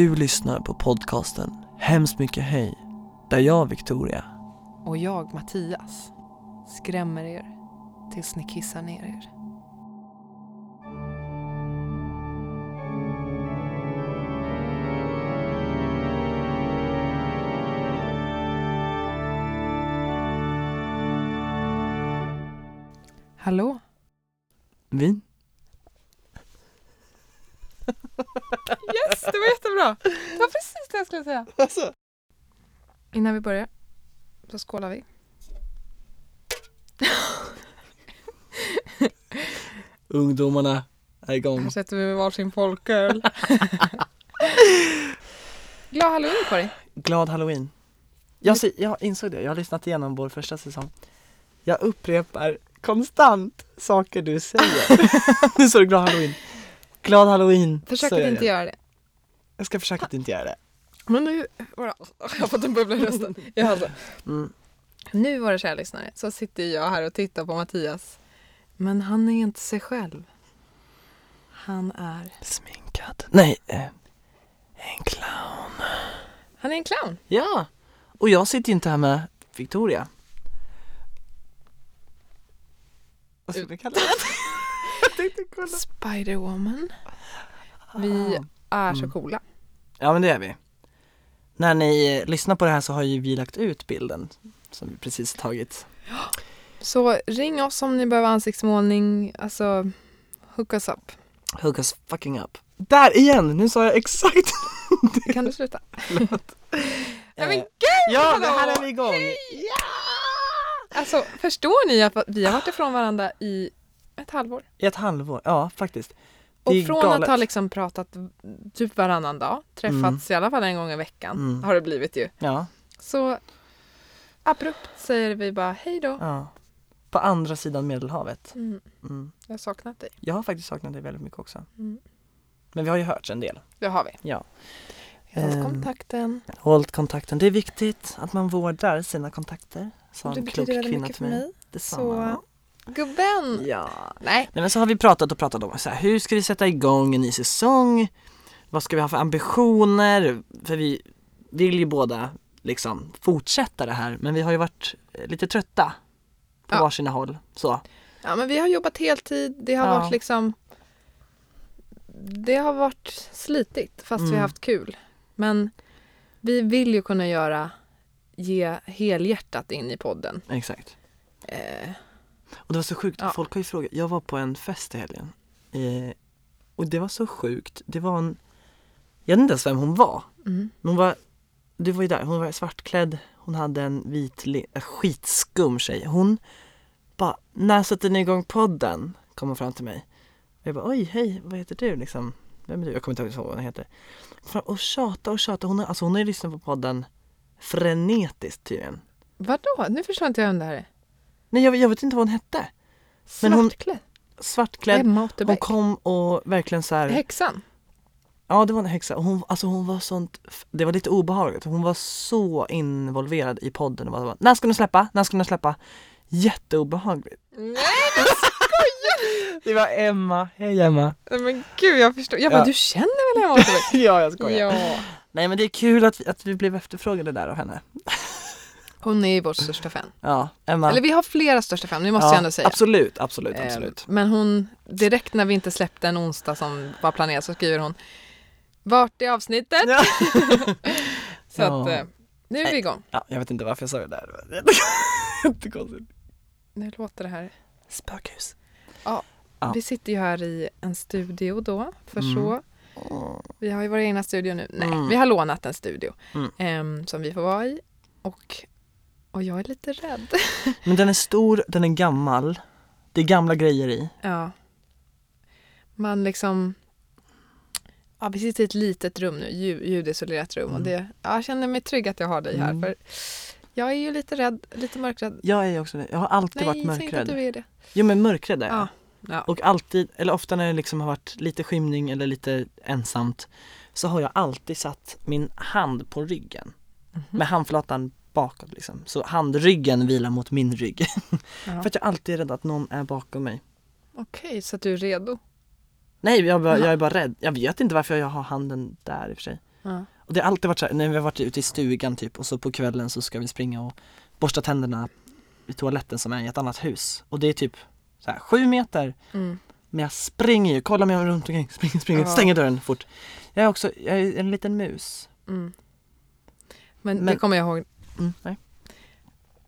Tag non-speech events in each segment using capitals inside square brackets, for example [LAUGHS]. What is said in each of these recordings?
Du lyssnar på podcasten Hemskt mycket hej, där jag, Victoria, Och jag, Mattias, skrämmer er tills ni kissar ner er. Hallå? vin. Yes, det var jättebra! Det var precis det jag skulle säga. Alltså. Innan vi börjar så skålar vi. Ungdomarna är igång. Här sätter vi varsin folköl. [LAUGHS] Glad halloween på dig. Glad halloween. Jag, se- jag insåg det, jag har lyssnat igenom vår första säsong. Jag upprepar konstant saker du säger. [LAUGHS] nu står det glad halloween. Glad halloween. Försök att inte göra det. Jag ska försöka att inte göra det. Men nu, vadå? [LAUGHS] jag har fått en bubbla i rösten. [LAUGHS] Jag alltså. Mm. Nu våra kära lyssnare så sitter jag här och tittar på Mattias. Men han är inte sig själv. Han är, Sminkad. Nej, eh, en clown. han är en clown. Ja, och jag sitter inte här med Victoria. Vad ska vi kalla det? [LAUGHS] jag tänkte kolla. Spiderwoman. Vi är så Mm. coola. Ja men det är vi. När ni lyssnar på det här så har ju vi lagt ut bilden som vi precis tagit. Så ring oss om ni behöver ansiktsmålning. Alltså, hook us up. Hook us fucking up. Där igen! Nu sa jag exakt! [LAUGHS] Kan du sluta? Förlåt. [LAUGHS] Nej men Eh, gud! Ja, det här är vi igång! Alltså, förstår ni att vi har varit ifrån varandra i ett halvår? Ett halvår, ja faktiskt. Det Och från galet. att ha liksom pratat typ varannan dag, träffats i alla fall en gång i veckan, Mm. har det blivit ju. Ja, Så abrupt säger vi bara hej då. ja. På andra sidan Medelhavet. Mm, Mm. jag har saknat dig. Jag har faktiskt saknat dig väldigt mycket också. Mm. Men vi har ju hört en del. Det har vi. Ja. Håll Ehm, kontakten. Håll kontakten. Det är viktigt att man vårdar sina kontakter. Sa en klok kvinna till mig. mig. Detsamma. Så, gubben! Ja. Nej, Nej men så har vi pratat och pratat om så här, hur ska vi sätta igång en ny säsong? Vad ska vi ha för ambitioner? För vi vill ju båda liksom fortsätta det här men vi har ju varit lite trötta på Ja. varsina håll. Så. ja, men vi har jobbat heltid. Det har Ja. varit liksom Det har varit slitigt fast vi Mm. har haft kul. Men vi vill ju kunna göra ge helhjärtat in i podden. Exakt. Eh, Och det var så sjukt, Ja. folk har ju frågat, jag var på en fest i helgen eh, och det var så sjukt, det var en, jag vet inte ens vem hon var, mm. men hon var, du var ju där, hon var svartklädd, hon hade en vit, äh, skitskum tjej, hon bara, när sätter ni igång podden? Kom hon fram till mig. Och jag bara, oj hej, vad heter du liksom? Vem är du? Jag kommer inte ihåg vad hon heter. Och tjata och tjata, hon har, alltså hon har ju lyssnat på podden frenetiskt tydligen. Vadå? Nu förstår inte jag vem det här är. Nej jag, jag vet inte vad hon hette. Men hon- Svartklädd? Svartklädd, Emma hon kom och verkligen så här, Häxan? ja det var en häxa och hon, alltså hon var sånt, det var lite obehagligt, hon var så involverad i podden och bara, när ska ni släppa, när ska ni släppa? Jätteobehagligt. Nej [LAUGHS] Det var Emma, hej Emma. men gud jag förstår. Jag bara, Ja. du känner väl Emma Otterbäck? [LAUGHS] ja jag skojar. ja. Nej men det är kul att vi, att vi blev efterfrågade där av henne. Hon är ju vår största fan. Ja, Emma. Eller vi har flera största fan, det måste ja, jag ändå säga. Absolut, absolut, Eh, absolut. Men hon, direkt när vi inte släppte en onsdag som var planerat så skriver hon Vart är avsnittet? Ja. [LAUGHS] Så Ja. att eh, nu är vi igång. ja, jag vet inte varför jag sa det där. Det var jätte- [LAUGHS] Jättekonstigt. Nu låter det här. Spökhus. Ja. Vi sitter ju här i en studio då, för Mm. så. Vi har ju vår egna studio nu. Nej, Mm. vi har lånat en studio Mm. ehm, som vi får vara i. Och, och jag är lite rädd. [LAUGHS] Men den är stor, den är gammal. Det är gamla grejer i. Ja. Man liksom... Ja, vi sitter i ett litet rum nu, ljud, ljudisolerat rum. Och Mm. det, ja, jag känner mig trygg att jag har dig här. Mm. För jag är ju lite rädd, lite mörkrädd. Jag är också det. Jag har alltid varit Nej, säg inte att mörkrädd. du är det. Jo men mörkrädd är jag. Ja. Ja. Och alltid, eller ofta när det liksom har varit lite skymning eller lite ensamt så har jag alltid satt min hand på ryggen Mhm. med handflatan bakåt liksom. Så handryggen vilar mot min rygg. [LAUGHS] För att jag alltid är rädd att någon är bakom mig. Okej, så att du är redo. Nej, jag, är bara, Jaha. jag är bara rädd. Jag vet inte varför jag har handen där i och för sig. Ja. Och det har alltid varit så här, när vi har varit ute i stugan typ och så på kvällen så ska vi springa och borsta tänderna i toaletten som är i ett annat hus. Och det är typ så här, sju meter Mm. men jag springer ju, kollar mig runt omkring, springer, springer, Ja. stänger dörren fort. Jag är också, jag är en liten mus. Mm. Men, Men- det kommer jag ihåg Mm, nej.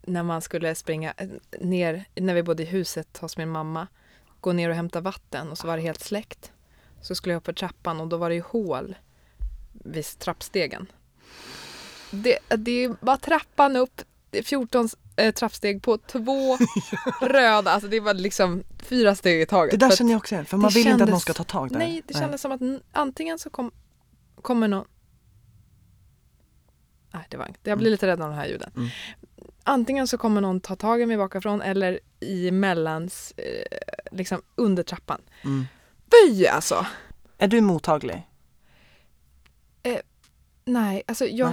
när man skulle springa eh, ner, när vi bodde i huset hos min mamma, gå ner och hämta vatten och så var det helt släckt. Så skulle jag upp för trappan och då var det ju hål vid trappstegen. Det, det är bara trappan upp, det är 14 eh, trappsteg på två [LAUGHS] röda, alltså det var liksom fyra steg i taget. Det där känner jag också igen, för man vill inte att någon kändes- ska ta tag där. Nej, det kändes som att antingen så kom, kommer någon... Nej, det var inget. Jag blir lite rädd av de här ljuden. Mm. Antingen så kommer någon ta tag i mig bakifrån eller i mellans, eh, liksom under trappan. Mm. Fy alltså! Är du mottaglig? Nej, alltså jag,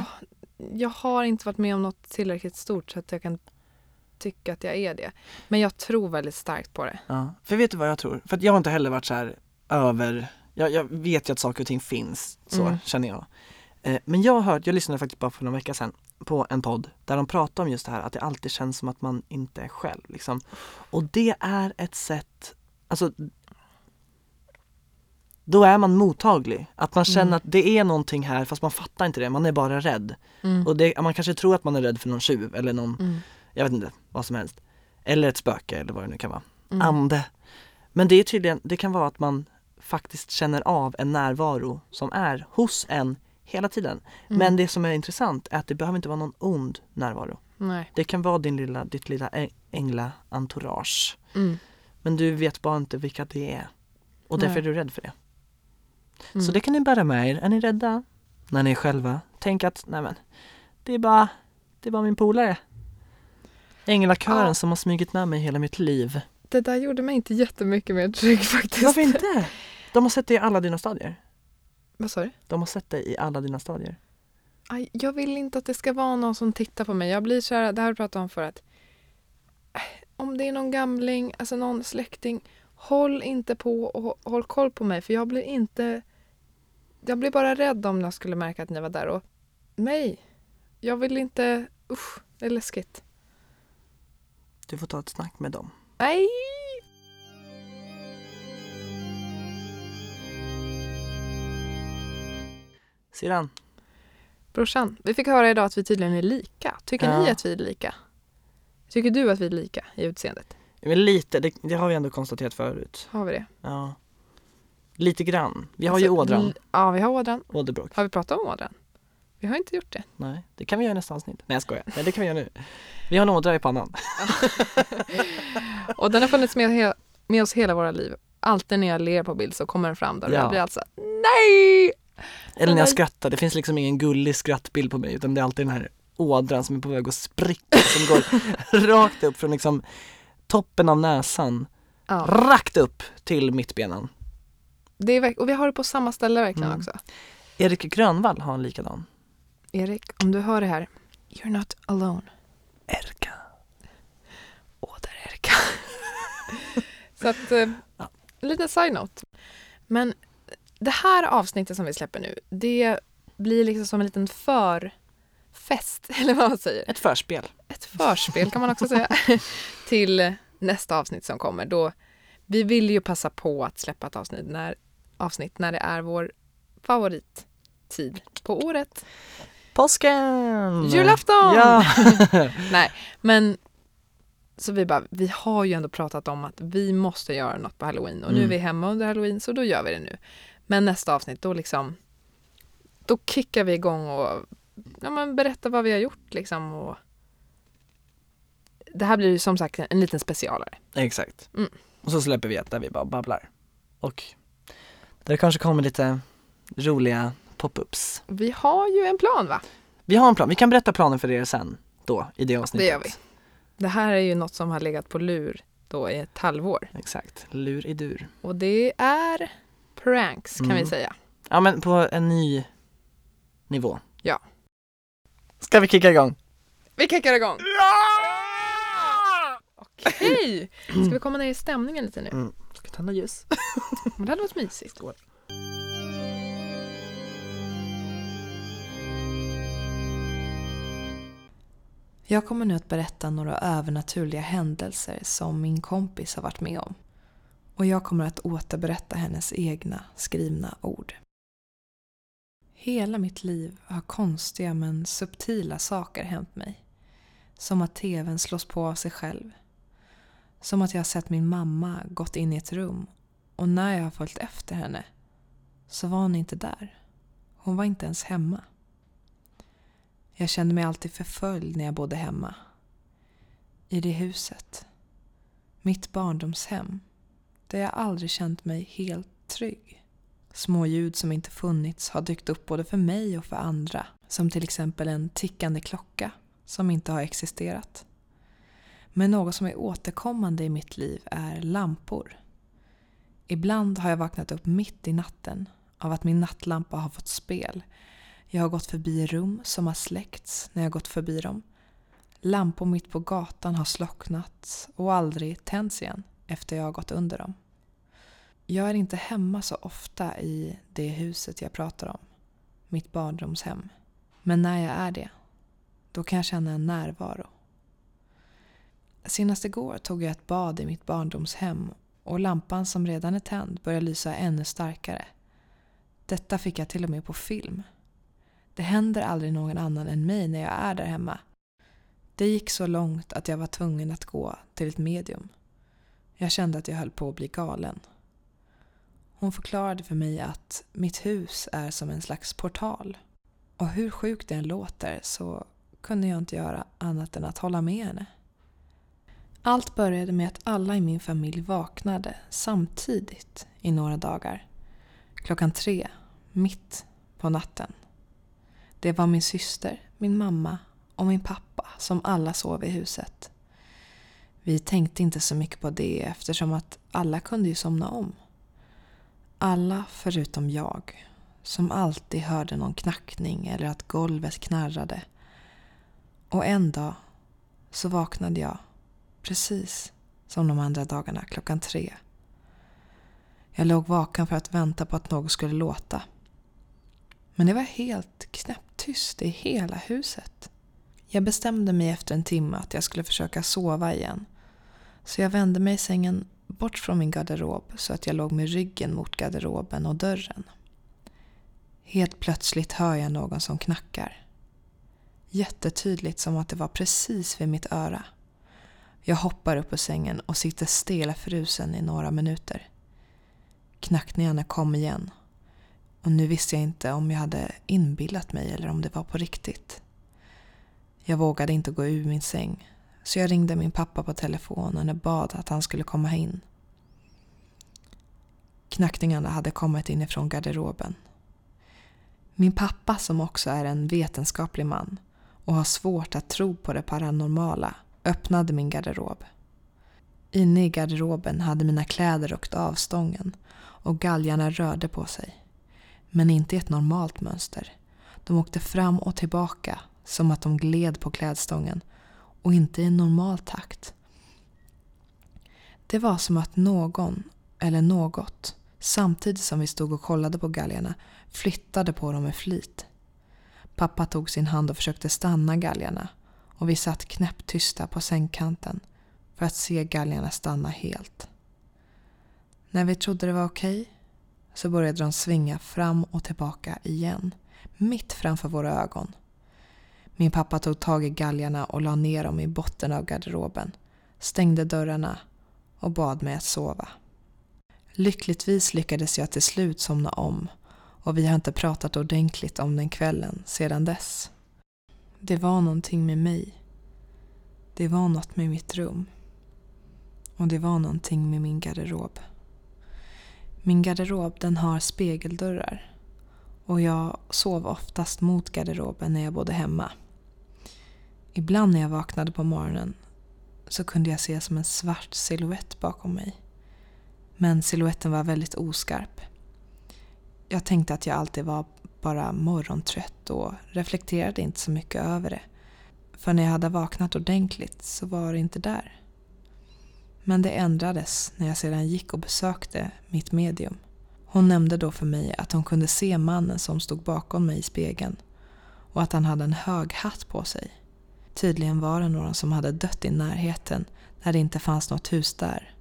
Nej. jag har inte varit med om något tillräckligt stort så att jag kan tycka att jag är det. Men jag tror väldigt starkt på det. Ja. För vet du vad jag tror? För att jag har inte heller varit så här över, jag, jag vet ju att saker och ting finns, så Mm. känner jag. Eh, men jag har hört, jag lyssnade faktiskt bara för några veckor sedan på en podd där de pratar om just det här att det alltid känns som att man inte är själv liksom. Och det är ett sätt, alltså då är man mottaglig. Att man känner Mm. att det är någonting här fast man fattar inte det, man är bara rädd. Mm. Och det, man kanske tror att man är rädd för någon tjuv eller någon, Mm. jag vet inte, vad som helst. Eller ett spöke eller vad det nu kan vara. Mm. Ande. Men det är tydligen, det kan vara att man faktiskt känner av en närvaro som är hos en hela tiden. Mm. Men det som är intressant är att det behöver inte vara någon ond närvaro. Nej. Det kan vara din lilla, ditt lilla ängla-entourage. Mm. Men du vet bara inte vilka det är. Och därför Nej. är du rädd för det. Mm. Så det kan ni bära med er. Är ni rädda när ni är själva? Tänk att, nej men, det är bara, det är bara min polare. Änglakören Ja. som har smugit med mig hela mitt liv. Det där gjorde mig inte jättemycket mer trygg faktiskt. Varför inte? De har sett dig i alla dina stadier. Vad sa du? De har sett dig i alla dina stadier. Aj, jag vill inte att det ska vara någon som tittar på mig. Jag blir så här, det här har jag om för att eh, om det är någon gamling, alltså någon släkting, håll inte på och hå- håll koll på mig för jag blir inte, jag blir bara rädd om jag skulle märka att ni var där och nej, jag vill inte, usch, det är läskigt. Du får ta ett snack med dem. Nej! Syrran, Brorsan, vi fick höra idag att vi tydligen är lika. Tycker ni Ja. att vi är lika? Tycker du att vi är lika i utseendet? men lite, det, det har vi ändå konstaterat förut. Har vi det? Ja. Lite grann. Vi har ju Alltså, ådran, l- Ja, vi har ådran. åderbråck. Har vi pratat om ådran? Vi har inte gjort det. Nej, det kan vi göra i nästa avsnitt. Nej jag skojar. Nej det kan vi göra nu. Vi har en ådra i pannan. [LAUGHS] Och den har funnits med, med oss hela våra liv. Alltid när jag ler på bild så kommer den fram där och Ja. jag blir alltså nej! Eller när jag skrattar, det finns liksom ingen gullig skrattbild på mig utan det är alltid den här ådran som är på väg att spricka som går [LAUGHS] rakt upp från liksom toppen av näsan, Ja, rakt upp till mittbenan. det är, och vi har det på samma ställe verkligen Mm. också. Erik Grönvall har en likadan. Erik, om du hör det här, you're not alone. Erka. Åder Erika. [LAUGHS] så att, eh, Ja. en liten side-note. Men det här avsnittet som vi släpper nu, det blir liksom som en liten förfest, [LAUGHS] eller vad man säger. Ett förspel. ett förspel kan man också säga [LAUGHS] till nästa avsnitt som kommer. Då vi vill ju passa på att släppa ett avsnitt när, avsnitt när det är vår favorittid på året. Påsken! Julafton! Ja! [LAUGHS] Nej, men så vi bara, vi har ju ändå pratat om att vi måste göra något på halloween och nu är Mm. vi hemma under halloween så då gör vi det nu. Men nästa avsnitt då liksom, då kickar vi igång och ja, men berättar vad vi har gjort liksom och det här blir ju som sagt en liten specialare. Exakt. Mm. Och så släpper vi ett där vi bara babblar. Och där det kanske kommer lite roliga pop-ups. Vi har ju en plan va? Vi har en plan, vi kan berätta planen för er sen då i det avsnittet. Det gör vi. Det här är ju något som har legat på lur då i ett halvår Exakt, lur i dur. och det är pranks kan mm. vi säga. Ja, men på en ny nivå. Ja. Ska vi kicka igång? Vi kickar igång! Ja! Okej! [CLEARS THROAT] Ska vi komma ner i stämningen lite nu? Mm. Ska vi tända ljus? [LAUGHS] men det hade varit mysigt. Skål. Jag kommer nu att berätta några övernaturliga händelser som min kompis har varit med om. Och jag kommer att återberätta hennes egna skrivna ord. Hela mitt liv har konstiga men subtila saker hänt mig. Som att tvn slås på av sig själv. Som att jag har sett min mamma gått in i ett rum och när jag har följt efter henne så var hon inte där. Hon var inte ens hemma. Jag kände mig alltid förföljd när jag bodde hemma. I det huset. Mitt barndomshem. Där jag aldrig känt mig helt trygg. Små ljud som inte funnits har dykt upp både för mig och för andra. Som till exempel en tickande klocka som inte har existerat. Men något som är återkommande i mitt liv är lampor. Ibland har jag vaknat upp mitt i natten av att min nattlampa har fått spel. Jag har gått förbi rum som har släckts när jag gått förbi dem. Lampor mitt på gatan har slocknat och aldrig tänts igen efter jag har gått under dem. Jag är inte hemma så ofta i det huset jag pratar om, mitt barndomshem. Men när jag är det, då kan jag känna en närvaro. Senast igår tog jag ett bad i mitt barndomshem och lampan som redan är tänd började lysa ännu starkare. Detta fick jag till och med på film. Det händer aldrig någon annan än mig när jag är där hemma. Det gick så långt att jag var tvungen att gå till ett medium. Jag kände att jag höll på att bli galen. Hon förklarade för mig att mitt hus är som en slags portal. Och hur sjukt det än låter så kunde jag inte göra annat än att hålla med henne. Allt började med att alla i min familj vaknade samtidigt i några dagar. Klockan tre, mitt på natten. Det var min syster, min mamma och min pappa som alla sov i huset. Vi tänkte inte så mycket på det eftersom att alla kunde ju somna om. Alla förutom jag, som alltid hörde någon knackning eller att golvet knarrade. Och en dag så vaknade jag precis som de andra dagarna klockan tre. Jag låg vaken för att vänta på att något skulle låta. Men det var helt knäpptyst i hela huset. Jag bestämde mig efter en timme att jag skulle försöka sova igen. Så jag vände mig i sängen bort från min garderob så att jag låg med ryggen mot garderoben och dörren. Helt plötsligt hör jag någon som knackar. Jättetydligt som att det var precis vid mitt öra. Jag hoppar upp ur sängen och sitter stela frusen i några minuter. Knackningarna kom igen. Och nu visste jag inte om jag hade inbillat mig eller om det var på riktigt. Jag vågade inte gå ur min säng så jag ringde min pappa på telefonen och bad att han skulle komma in. Knackningarna hade kommit inifrån garderoben. Min pappa som också är en vetenskaplig man och har svårt att tro på det paranormala öppnade min garderob. Inne i garderoben hade mina kläder åkt av stången och galgarna rörde på sig. Men inte i ett normalt mönster. De åkte fram och tillbaka som att de gled på klädstången och inte i normal takt. Det var som att någon, eller något, samtidigt som vi stod och kollade på galgarna flyttade på dem med flit. Pappa tog sin hand och försökte stanna galgarna och vi satt knäpptysta på sängkanten för att se galgarna stanna helt. När vi trodde det var okej så började de svinga fram och tillbaka igen, mitt framför våra ögon. Min pappa tog tag i galgarna och la ner dem i botten av garderoben, stängde dörrarna och bad mig att sova. Lyckligtvis lyckades jag till slut somna om och vi har inte pratat ordentligt om den kvällen sedan dess. Det var någonting med mig. Det var något med mitt rum. Och det var någonting med min garderob. Min garderob den har spegeldörrar. Och jag sov oftast mot garderoben när jag bodde hemma. Ibland när jag vaknade på morgonen så kunde jag se som en svart silhuett bakom mig. Men siluetten var väldigt oskarp. Jag tänkte att jag alltid var bara morgontrött och reflekterade inte så mycket över det. För när jag hade vaknat ordentligt så var det inte där. Men det ändrades när jag sedan gick och besökte mitt medium. Hon nämnde då för mig att hon kunde se mannen som stod bakom mig i spegeln och att han hade en hög hatt på sig. Tydligen var det någon som hade dött i närheten när det inte fanns något hus där.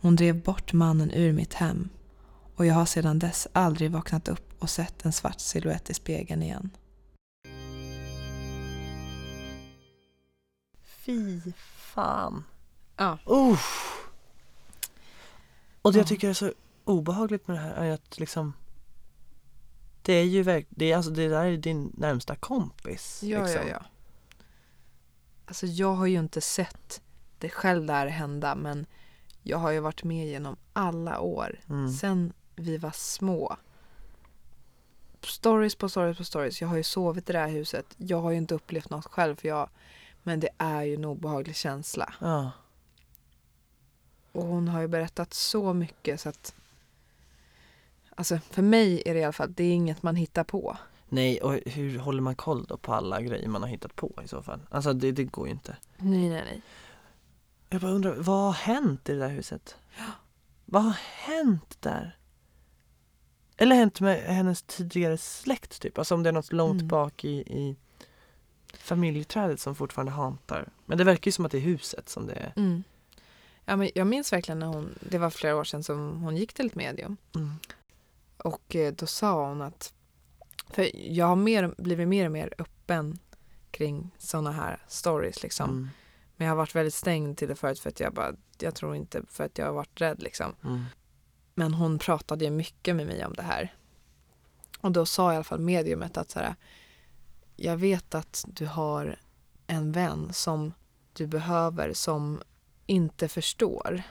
Hon drev bort mannen ur mitt hem och jag har sedan dess aldrig vaknat upp och sett en svart silhuett i spegeln igen. Fy fan. Ja. Uff. Och det Ja. jag tycker är så obehagligt med det här är att liksom Det är ju verk- det, är, alltså, det där är din närmsta kompis. Ja, liksom. ja, ja. Alltså jag har ju inte sett det själv där hända men jag har ju varit med genom alla år. Mm. Sen vi var små. Stories på stories på stories. Jag har ju sovit i det här huset. Jag har ju inte upplevt något själv för jag men det är ju en obehaglig känsla. Ja. Och hon har ju berättat så mycket så att Alltså för mig är det i alla fall, det är inget man hittar på. Nej, och hur håller man koll då på alla grejer man har hittat på i så fall? Alltså det, det går ju inte. Nej, nej, nej. Jag bara undrar, vad har hänt i det där huset? Vad har hänt där? Eller hänt med hennes tidigare släkt typ? Alltså om det är något långt Mm. bak i, i familjeträdet som fortfarande hantar. Men det verkar ju som att det är huset som det är. Mm. Ja, men jag minns verkligen när hon, det var flera år sedan som hon gick till ett medium. Mm. Och eh, då sa hon att, för jag har mer, blivit mer och mer öppen kring sådana här stories liksom. Mm. Men jag har varit väldigt stängd till det förut för att jag bara, jag tror inte för att jag har varit rädd liksom. Mm. Men hon pratade ju mycket med mig om det här. Och då sa i alla fall mediumet att så här, jag vet att du har en vän som du behöver som inte förstår.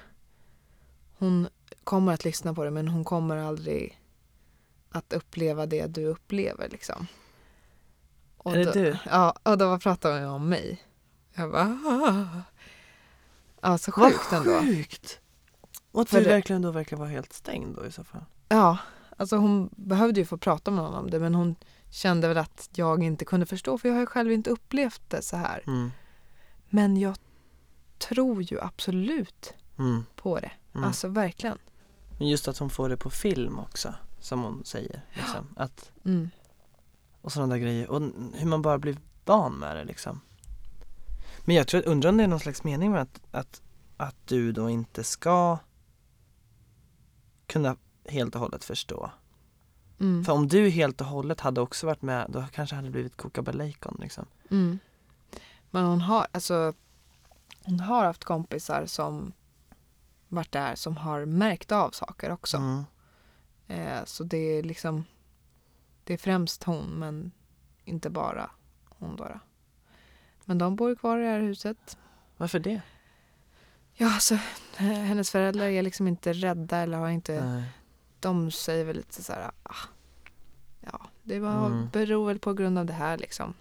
Hon kommer att lyssna på det men hon kommer aldrig att uppleva det du upplever liksom. Och Är det då, du? Ja, och då pratade hon om mig. Jag bara, "Ah." Ja, så Vad sjukt ändå. sjukt! Och att du verkligen då verkar vara helt stängd då i så fall. Ja, alltså hon behövde ju få prata med någon om det men hon kände väl att jag inte kunde förstå för jag har ju själv inte upplevt det så här. Mm. Men jag tror ju absolut Mm. på det. Mm. Alltså verkligen. Men just att hon får det på film också, som hon säger. Liksom. Att, Mm. och sådana där grejer. Och hur man bara blir van med det liksom. Men jag tror, undrar om det är någon slags mening med att, att, att du då inte ska kunna helt och hållet förstå. Mm. För om du helt och hållet hade också varit med, då kanske hade det blivit koka bacon liksom. Mm. Men hon har, alltså, hon har haft kompisar som varit där som har märkt av saker också. Mm. Eh, så det är liksom, det är främst hon men inte bara hon då. Men de bor kvar i det här huset. Varför det? Ja, alltså [LAUGHS] hennes föräldrar är liksom inte rädda eller har inte, Nej. de säger väl lite så här, ah, ja, det var, Mm. beror väl på grund av det här liksom.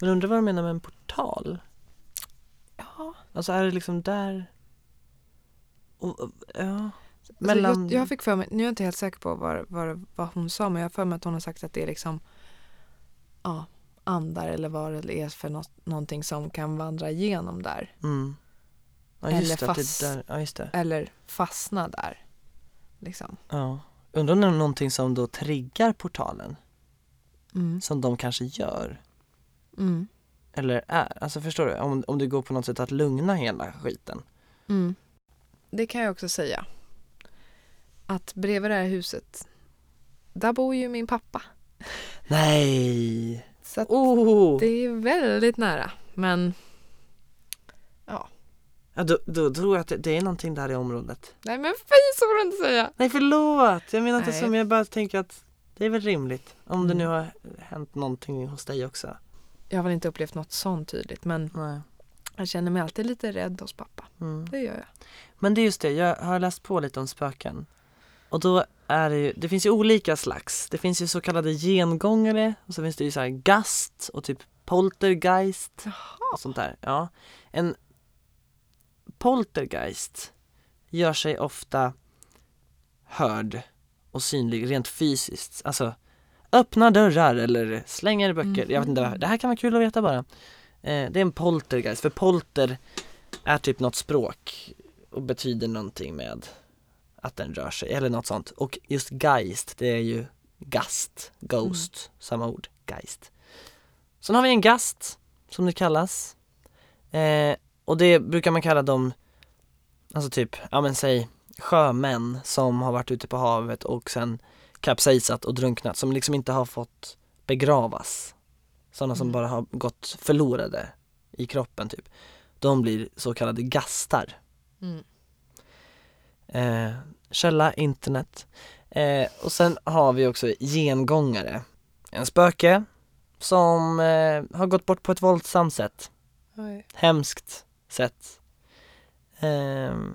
Men undrar vad du menar med en portal? Ja, Alltså är det liksom där? Och, och- ja. Alltså, Mellan- jag, jag fick för mig, nu är jag inte helt säker på vad, vad, vad hon sa, men jag har för mig att hon har sagt att det är liksom ja, andar eller vad det är för något, någonting som kan vandra igenom där. Mm. Ja Eller det, fast- där, ja. Eller fastna där. Liksom. Ja. Undrar om det är någonting som då triggar portalen? Mm. Som de kanske gör? Mm. Eller är? Alltså förstår du? Om, om det går på något sätt att lugna hela skiten. Mm. Det kan jag också säga. Att bredvid det här huset, där bor ju min pappa. Nej! Så Oh! det är väldigt nära. Men Ja, då, då tror jag att det, det är någonting där i området. nej men fy så får du inte säga. Nej förlåt! Jag menar inte Nej. så, men jag bara tänker att det är väl rimligt. Om det Mm. nu har hänt någonting hos dig också. Jag har väl inte upplevt något sånt tydligt men Nej. jag känner mig alltid lite rädd hos pappa. Mm. Det gör jag. Men det är just det, jag har läst på lite om spöken. Och då är det ju, det finns ju olika slags. Det finns ju så kallade gengångare och så finns det ju så här gast och typ poltergeist och sånt där. Ja. En poltergeist gör sig ofta hörd och synlig rent fysiskt. Alltså öppna dörrar eller slänger böcker. Jag vet inte, det här kan vara kul att veta bara. Eh, det är en poltergeist, för polter är typ något språk och betyder någonting med att den rör sig eller något sånt. Och just geist, det är ju gast, ghost, samma ord, geist. Sen har vi en gast som det kallas. Eh, och det brukar man kalla dem, alltså typ, ja men säg sjömän som har varit ute på havet och sen kapsejsat och drunknat, som liksom inte har fått begravas. Sådana som Mm. bara har gått förlorade i kroppen typ. De blir så kallade gastar. Mm. Eh, källa internet. Eh, och sen har vi också gengångare. En spöke som eh, har gått bort på ett våldsamt sätt. Oj. Hemskt sätt. Ehm,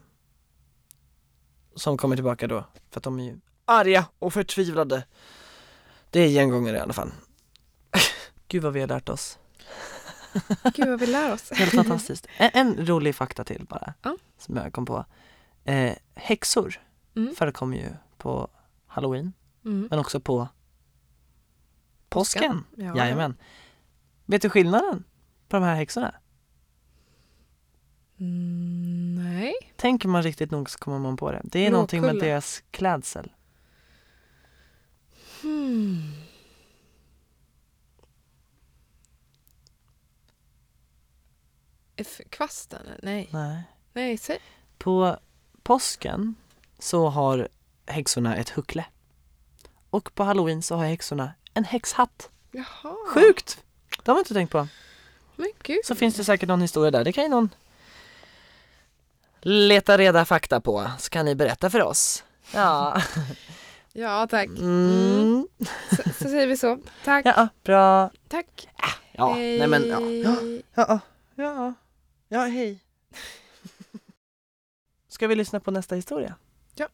som kommer tillbaka då, för att de är ju arga och förtvivlade. Det är gengångare i alla fall. [LAUGHS] Gud vad vi har lärt oss. Gud vad vi lär oss. Helt fantastiskt. En, en rolig fakta till bara, Ja. som jag kom på. Eh, häxor Mm. förekommer ju på halloween, Mm. men också på påsken. Ja, Jajamän. Vet du skillnaden på de här häxorna? Mm, nej. Tänker man riktigt nog så kommer man på det. Det är någonting med deras klädsel. Hmm. Kvasten? Nej. Nej. Nej, säg. På påsken så har häxorna ett huckle. Och på halloween så har häxorna en häxhatt. Jaha. Sjukt! Det har man inte tänkt på. Men gud. Så finns det säkert någon historia där. Det kan ju någon leta reda fakta på. Så kan ni berätta för oss. Ja. [LAUGHS] Ja, tack. Mm. Så, så säger vi så. Tack. Ja, bra. Tack. Ja, nej men ja. Hej. Ja, ja, ja, ja, hej. Ska vi lyssna på nästa historia? Ja.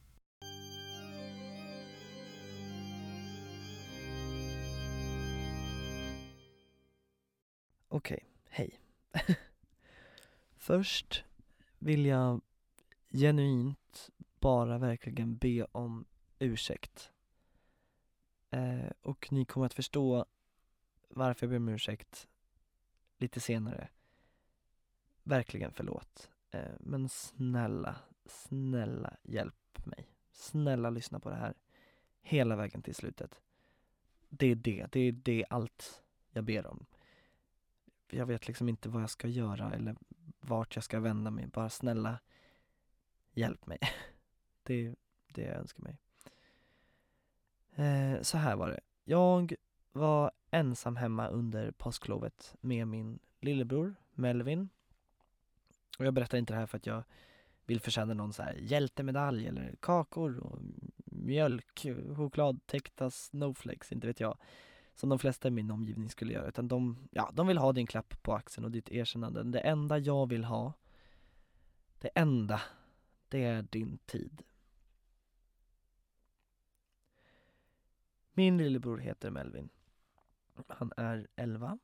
Okej, hej. [LAUGHS] Först vill jag genuint bara verkligen be om ursäkt. Eh, och ni kommer att förstå varför jag ber om ursäkt lite senare. Verkligen förlåt. Eh, men snälla, snälla hjälp mig. Snälla lyssna på det här hela vägen till slutet. Det är det, det är det allt jag ber om. Jag vet liksom inte vad jag ska göra eller vart jag ska vända mig. Bara snälla hjälp mig. [LAUGHS] Det är det jag önskar mig. Eh, så här var det. Jag var ensam hemma under påsklovet med min lillebror Melvin. Och jag berättar inte det här för att jag vill förtjäna någon så här hjältemedalj eller kakor och mjölk, chokladtäckta snowflakes, inte vet jag. Som de flesta i min omgivning skulle göra. Utan de, ja, de vill ha din klapp på axeln och ditt erkännande. Det enda jag vill ha, det enda, det är din tid. Min lillebror heter Melvin. Han är 11.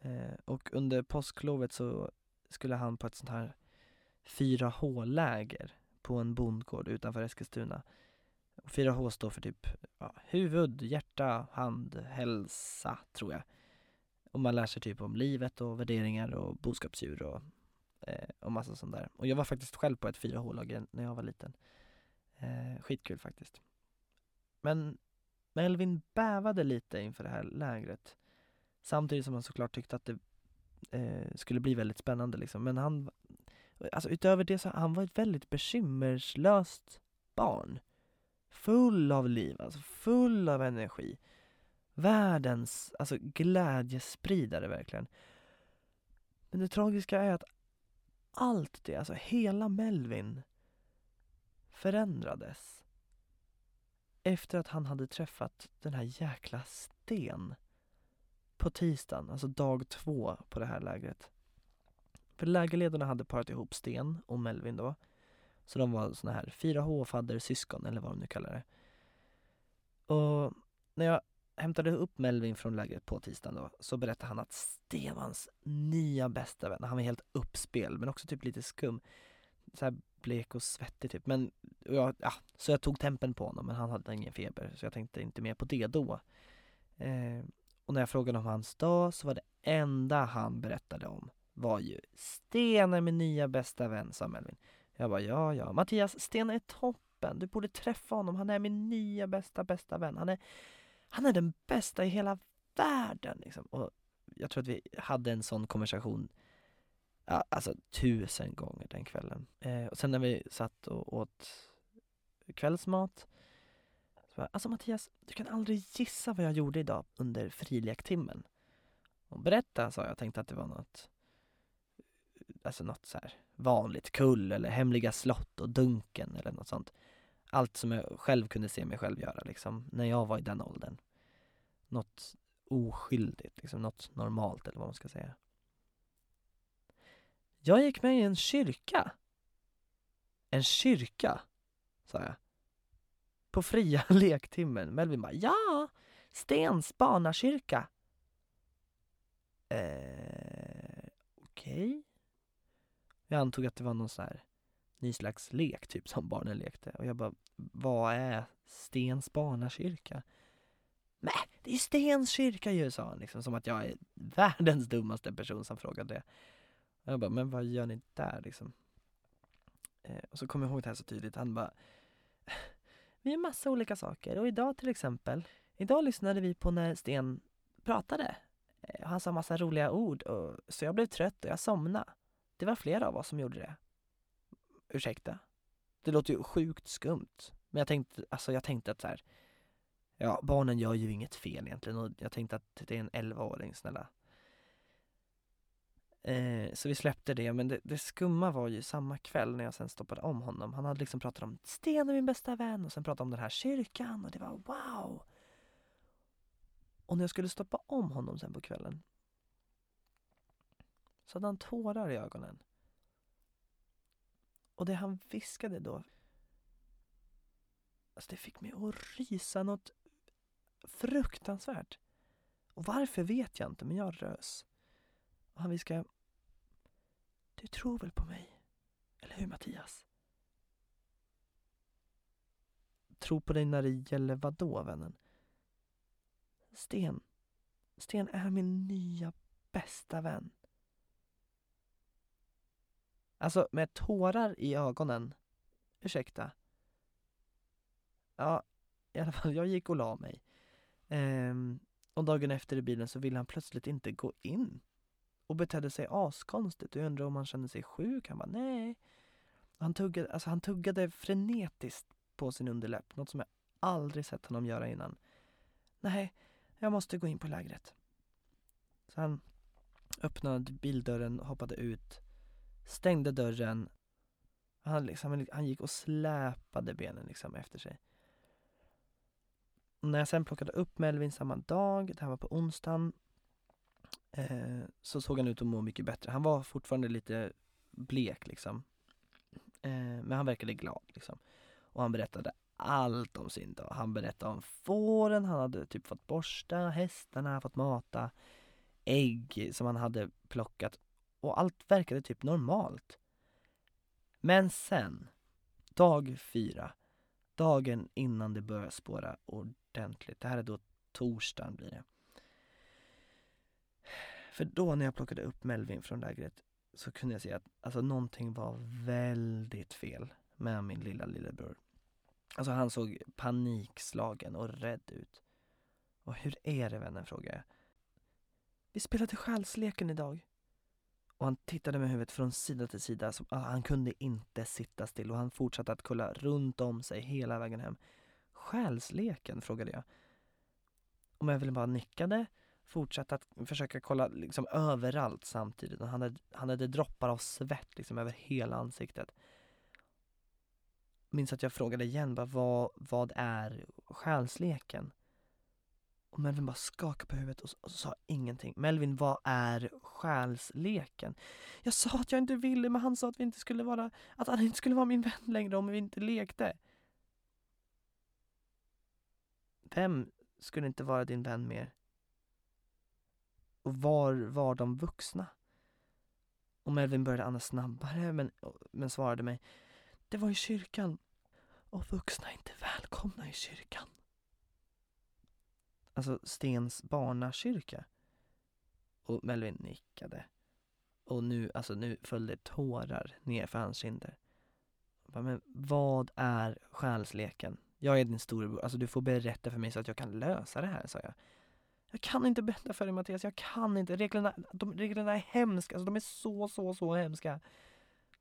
Eh, och under påsklovet så skulle han på ett sånt här 4H-läger på en bondgård utanför Eskilstuna. 4H står för typ ja, huvud, hjärta, hand, hälsa tror jag. Och man lär sig typ om livet och värderingar och boskapsdjur och, eh, och massa sånt där. Och jag var faktiskt själv på ett 4H-läger när jag var liten. Eh, skitkul faktiskt. Men Melvin bävade lite inför det här lägret. Samtidigt som han såklart tyckte att det eh, skulle bli väldigt spännande liksom. Men han, alltså utöver det så han var ett väldigt bekymmerslöst barn. Full av liv, alltså full av energi. Världens, alltså glädjespridare verkligen. Men det tragiska är att allt det, alltså hela Melvin förändrades efter att han hade träffat den här jäkla Sten på tisdagen, alltså dag två på det här lägret. För lägerledarna hade parat ihop Sten och Melvin då. Så de var såna här 4H syskon eller vad de nu kallar det. Och när jag hämtade upp Melvin från lägret på tisdagen då så berättade han att Sten var hans nya bästa vän. Han var helt uppspel men också typ lite skum. Så här blek och svettig typ. Men jag, ja, så jag tog tempen på honom men han hade ingen feber så jag tänkte inte mer på det då. Eh, och när jag frågade om hans dag så var det enda han berättade om var ju Sten är min nya bästa vän, sa Melvin. Jag bara, ja, ja, Mattias, Sten är toppen. Du borde träffa honom. Han är min nya bästa, bästa vän. Han är, han är den bästa i hela världen. Liksom. Och jag tror att vi hade en sån konversation ja, alltså tusen gånger den kvällen. Eh, och sen när vi satt och åt kvällsmat så bara, alltså Mattias, du kan aldrig gissa vad jag gjorde idag under frilektimmen. Och berätta, sa jag, tänkte att det var något alltså något så här vanligt, kull eller hemliga slott och dunken eller något sånt. Allt som jag själv kunde se mig själv göra liksom, när jag var i den åldern. Något oskyldigt, liksom något normalt eller vad man ska säga. Jag gick med i en kyrka. En kyrka, sa jag. På fria [LAUGHS] lektimmen. Melvin bara, ja! Stens barnakyrka. Eh, Okej. Okay. Jag antog att det var någon sån här ny slags lek typ som barnen lekte och jag bara, vad är Stens barnakyrka? Nej, det är ju Stens kyrka ju, sa han liksom som att jag är världens dummaste person som frågade det. Och jag bara, men vad gör ni där liksom? Eh, och så kommer jag ihåg det här så tydligt, han bara [LAUGHS] Vi gör massa olika saker och idag till exempel, idag lyssnade vi på när Sten pratade. Eh, han sa massa roliga ord och, så jag blev trött och jag somnade. Det var flera av oss som gjorde det. Ursäkta? Det låter ju sjukt skumt. Men jag tänkte, alltså jag tänkte att så här, ja barnen gör ju inget fel egentligen och jag tänkte att det är en 11-åring, snälla. Eh, så vi släppte det, men det, det, skumma var ju samma kväll när jag sen stoppade om honom. Han hade liksom pratat om Sten är min bästa vän och sen pratat om den här kyrkan och det var wow! Och när jag skulle stoppa om honom sen på kvällen så hade han tårar i ögonen. Och det han viskade då, alltså det fick mig att rysa något fruktansvärt. Och varför vet jag inte, men jag rös. Och han viskade, du tror väl på mig? Eller hur Mattias? Tro på dig när det gäller vadå, vännen? Sten. Sten är min nya bästa vän. Alltså med tårar i ögonen. Ursäkta. Ja, i alla fall, jag gick och la mig. Ehm, och dagen efter i bilen så ville han plötsligt inte gå in. Och betedde sig askonstigt och jag undrade om han kände sig sjuk. Han bara nej. Han tuggade, alltså han tuggade frenetiskt på sin underläpp, något som jag aldrig sett honom göra innan. Nej, jag måste gå in på lägret. Så han öppnade bildörren, och hoppade ut stängde dörren. Han, liksom, han gick och släpade benen liksom efter sig. Och när jag sen plockade upp Melvin samma dag, det här var på onsdagen, eh, så såg han ut att må mycket bättre. Han var fortfarande lite blek liksom. Eh, men han verkade glad liksom. Och han berättade allt om sin dag. Han berättade om fåren han hade typ fått borsta, hästarna fått mata, ägg som han hade plockat och allt verkade typ normalt. Men sen, dag fyra, dagen innan det börjar spåra ordentligt, det här är då torsdagen blir det. För då när jag plockade upp Melvin från lägret så kunde jag se att alltså någonting var väldigt fel med min lilla lillebror. Alltså han såg panikslagen och rädd ut. Och hur är det vännen, frågade jag. Vi spelade själsleken idag. Och han tittade med huvudet från sida till sida, som, ah, han kunde inte sitta still och han fortsatte att kolla runt om sig hela vägen hem. Själsleken? frågade jag. Och Evelyn bara nickade, fortsatte att försöka kolla liksom överallt samtidigt och han hade, han hade droppar av svett liksom över hela ansiktet. Minns att jag frågade igen bara, vad, vad är själsleken? Och Melvin bara skakade på huvudet och, och sa ingenting. Melvin, vad är själsleken? Jag sa att jag inte ville, men han sa att vi inte skulle vara, att han inte skulle vara min vän längre om vi inte lekte. Vem skulle inte vara din vän mer? Och var var de vuxna? Och Melvin började andas snabbare men, men svarade mig Det var i kyrkan och vuxna är inte välkomna i kyrkan alltså Stens barnakyrka. Och Melvin nickade. Och nu, alltså nu följde tårar ner för hans kinder. Men vad är själsleken? Jag är din storebror, alltså du får berätta för mig så att jag kan lösa det här, sa jag. Jag kan inte berätta för dig Mattias, jag kan inte. Reglerna, de, reglerna är hemska, alltså de är så, så, så hemska.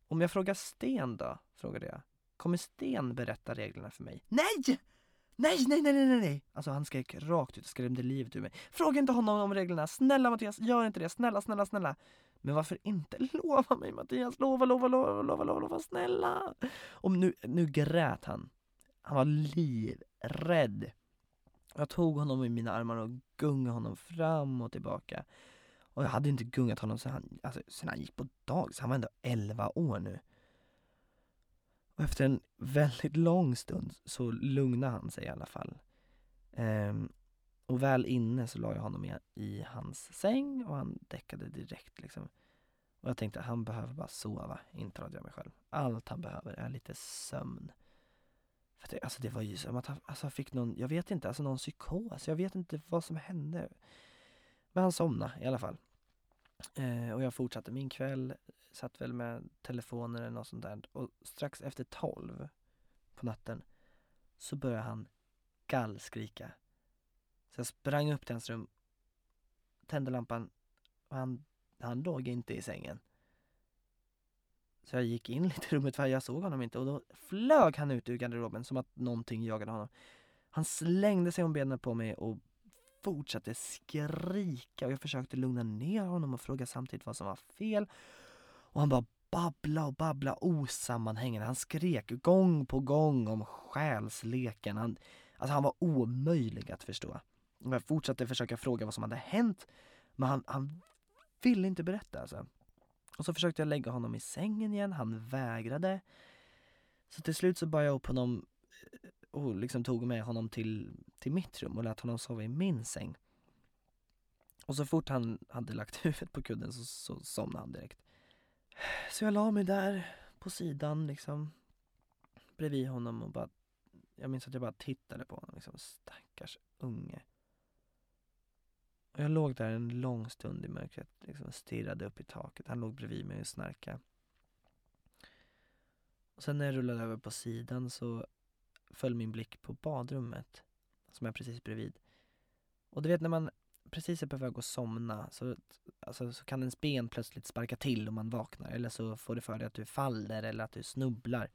Om jag frågar Sten då? Frågade jag. Kommer Sten berätta reglerna för mig? Nej! Nej, nej, nej, nej, nej! Alltså han skrek rakt ut och skrämde livet ur mig. Fråga inte honom om reglerna, snälla Mattias, gör inte det, snälla, snälla, snälla. Men varför inte? [LAUGHS] Lova mig Mattias, lova, lova, lova, lova, lova, lova, snälla! Och nu, nu grät han. Han var livrädd. Jag tog honom i mina armar och gungade honom fram och tillbaka. Och jag hade inte gungat honom sedan han, alltså, sedan han gick på dagis, han var ändå 11 år nu. Och efter en väldigt lång stund så lugnade han sig i alla fall. Ehm, och väl inne så la jag honom i, i hans säng och han däckade direkt liksom. Och jag tänkte att han behöver bara sova, intalade jag mig själv. Allt han behöver är lite sömn. För det, alltså det var ju som att han alltså fick någon, jag vet inte, alltså någon psykos. Jag vet inte vad som hände. Men han somnade i alla fall. Eh, och jag fortsatte min kväll, satt väl med telefonen eller något sånt där. Och strax efter tolv på natten så började han gallskrika. Så jag sprang upp till hans rum, tände lampan och han, han låg inte i sängen. Så jag gick in [LAUGHS] lite i rummet för jag såg honom inte och då flög han ut ur garderoben som att någonting jagade honom. Han slängde sig om benen på mig och fortsatte skrika och jag försökte lugna ner honom och fråga samtidigt vad som var fel. Och han bara babbla och babbla osammanhängande. Han skrek gång på gång om själsleken. Han, alltså han var omöjlig att förstå. Och jag fortsatte försöka fråga vad som hade hänt men han, han ville inte berätta alltså. Och så försökte jag lägga honom i sängen igen, han vägrade. Så till slut så bar jag upp honom eh, och liksom tog med honom till, till mitt rum och lät honom sova i min säng. Och så fort han hade lagt [LAUGHS] huvudet på kudden så, så somnade han direkt. Så jag la mig där på sidan liksom bredvid honom och bara Jag minns att jag bara tittade på honom liksom, stackars unge. Och jag låg där en lång stund i mörkret, liksom stirrade upp i taket. Han låg bredvid mig och snarkade. Och sen när jag rullade över på sidan så föll min blick på badrummet som är precis bredvid. Och du vet när man precis är på väg att somna så, alltså, så kan ens ben plötsligt sparka till om man vaknar eller så får du för dig att du faller eller att du snubblar.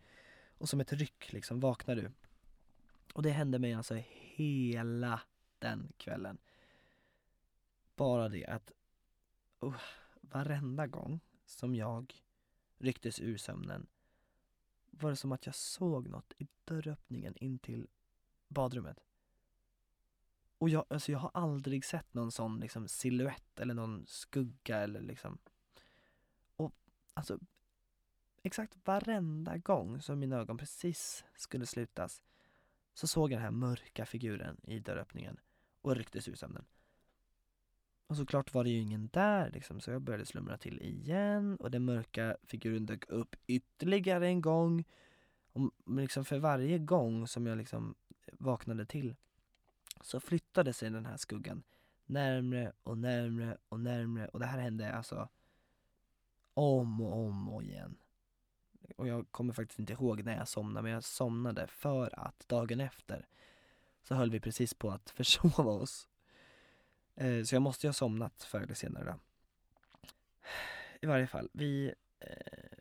Och som ett ryck liksom vaknar du. Och det hände mig alltså hela den kvällen. Bara det att uh, varenda gång som jag rycktes ur sömnen var det som att jag såg något i dörröppningen in till badrummet. Och jag, alltså jag har aldrig sett någon sån liksom silhuett eller någon skugga eller liksom Och alltså Exakt varenda gång som mina ögon precis skulle slutas så såg jag den här mörka figuren i dörröppningen och rycktes ur sömnen. Och såklart var det ju ingen där liksom, så jag började slumra till igen och den mörka figuren dök upp ytterligare en gång. Och liksom för varje gång som jag liksom vaknade till så flyttade sig den här skuggan närmre och närmre och närmre och det här hände alltså om och om och igen. Och jag kommer faktiskt inte ihåg när jag somnade, men jag somnade för att dagen efter så höll vi precis på att [LAUGHS] försova oss. Eh, så jag måste ju ha somnat förr eller senare då. I varje fall, vi eh,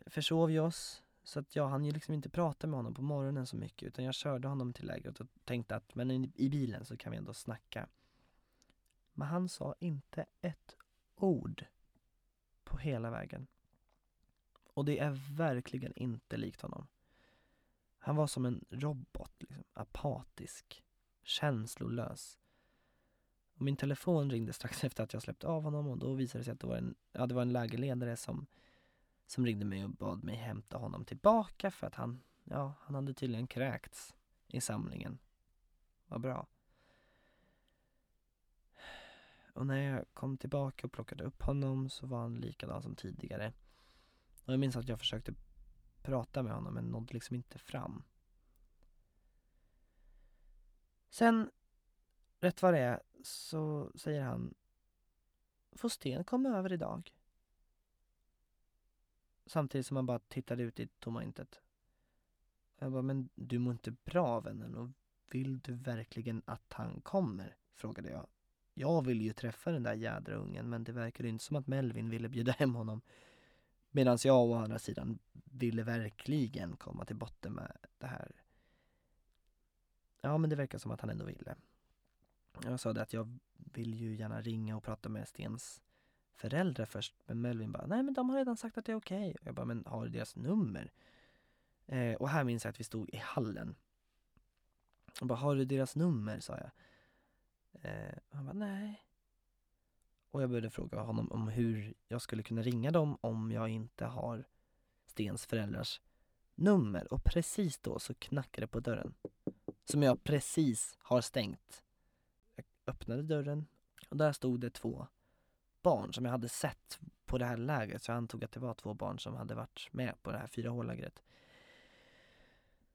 försov ju oss så att jag hann ju liksom inte prata med honom på morgonen så mycket utan jag körde honom till lägret och tänkte att men i, i bilen så kan vi ändå snacka. Men han sa inte ett ord på hela vägen. Och det är verkligen inte likt honom. Han var som en robot, liksom, apatisk, känslolös. Och min telefon ringde strax [LAUGHS] efter att jag släppt av honom och då visade det sig att det var en, ja, det var en lägerledare som, som ringde mig och bad mig hämta honom tillbaka för att han, ja, han hade tydligen kräkts i samlingen. Vad bra. Och när jag kom tillbaka och plockade upp honom så var han likadan som tidigare. Och jag minns att jag försökte prata med honom men nådde liksom inte fram. Sen, rätt vad det är, så säger han Får Sten komma över idag? Samtidigt som han bara tittade ut i tomma intet. Jag bara, men du mår inte bra vännen och vill du verkligen att han kommer? Frågade jag jag vill ju träffa den där jädra ungen men det verkade inte som att Melvin ville bjuda hem honom. Medan jag å andra sidan ville verkligen komma till botten med det här. Ja men det verkar som att han ändå ville. Jag sa det att jag vill ju gärna ringa och prata med Stens föräldrar först. Men Melvin bara, nej men de har redan sagt att det är okej. Okay. Jag bara, men har du deras nummer? Eh, och här minns jag att vi stod i hallen. Jag bara, har du deras nummer? sa jag. Eh, han bara, nej. Och jag började fråga honom om hur jag skulle kunna ringa dem om jag inte har Stens föräldrars nummer. Och precis då så knackade det på dörren. Som jag precis har stängt. Jag öppnade dörren och där stod det två barn som jag hade sett på det här lägret. Så jag antog att det var två barn som hade varit med på det här 4H-lägret.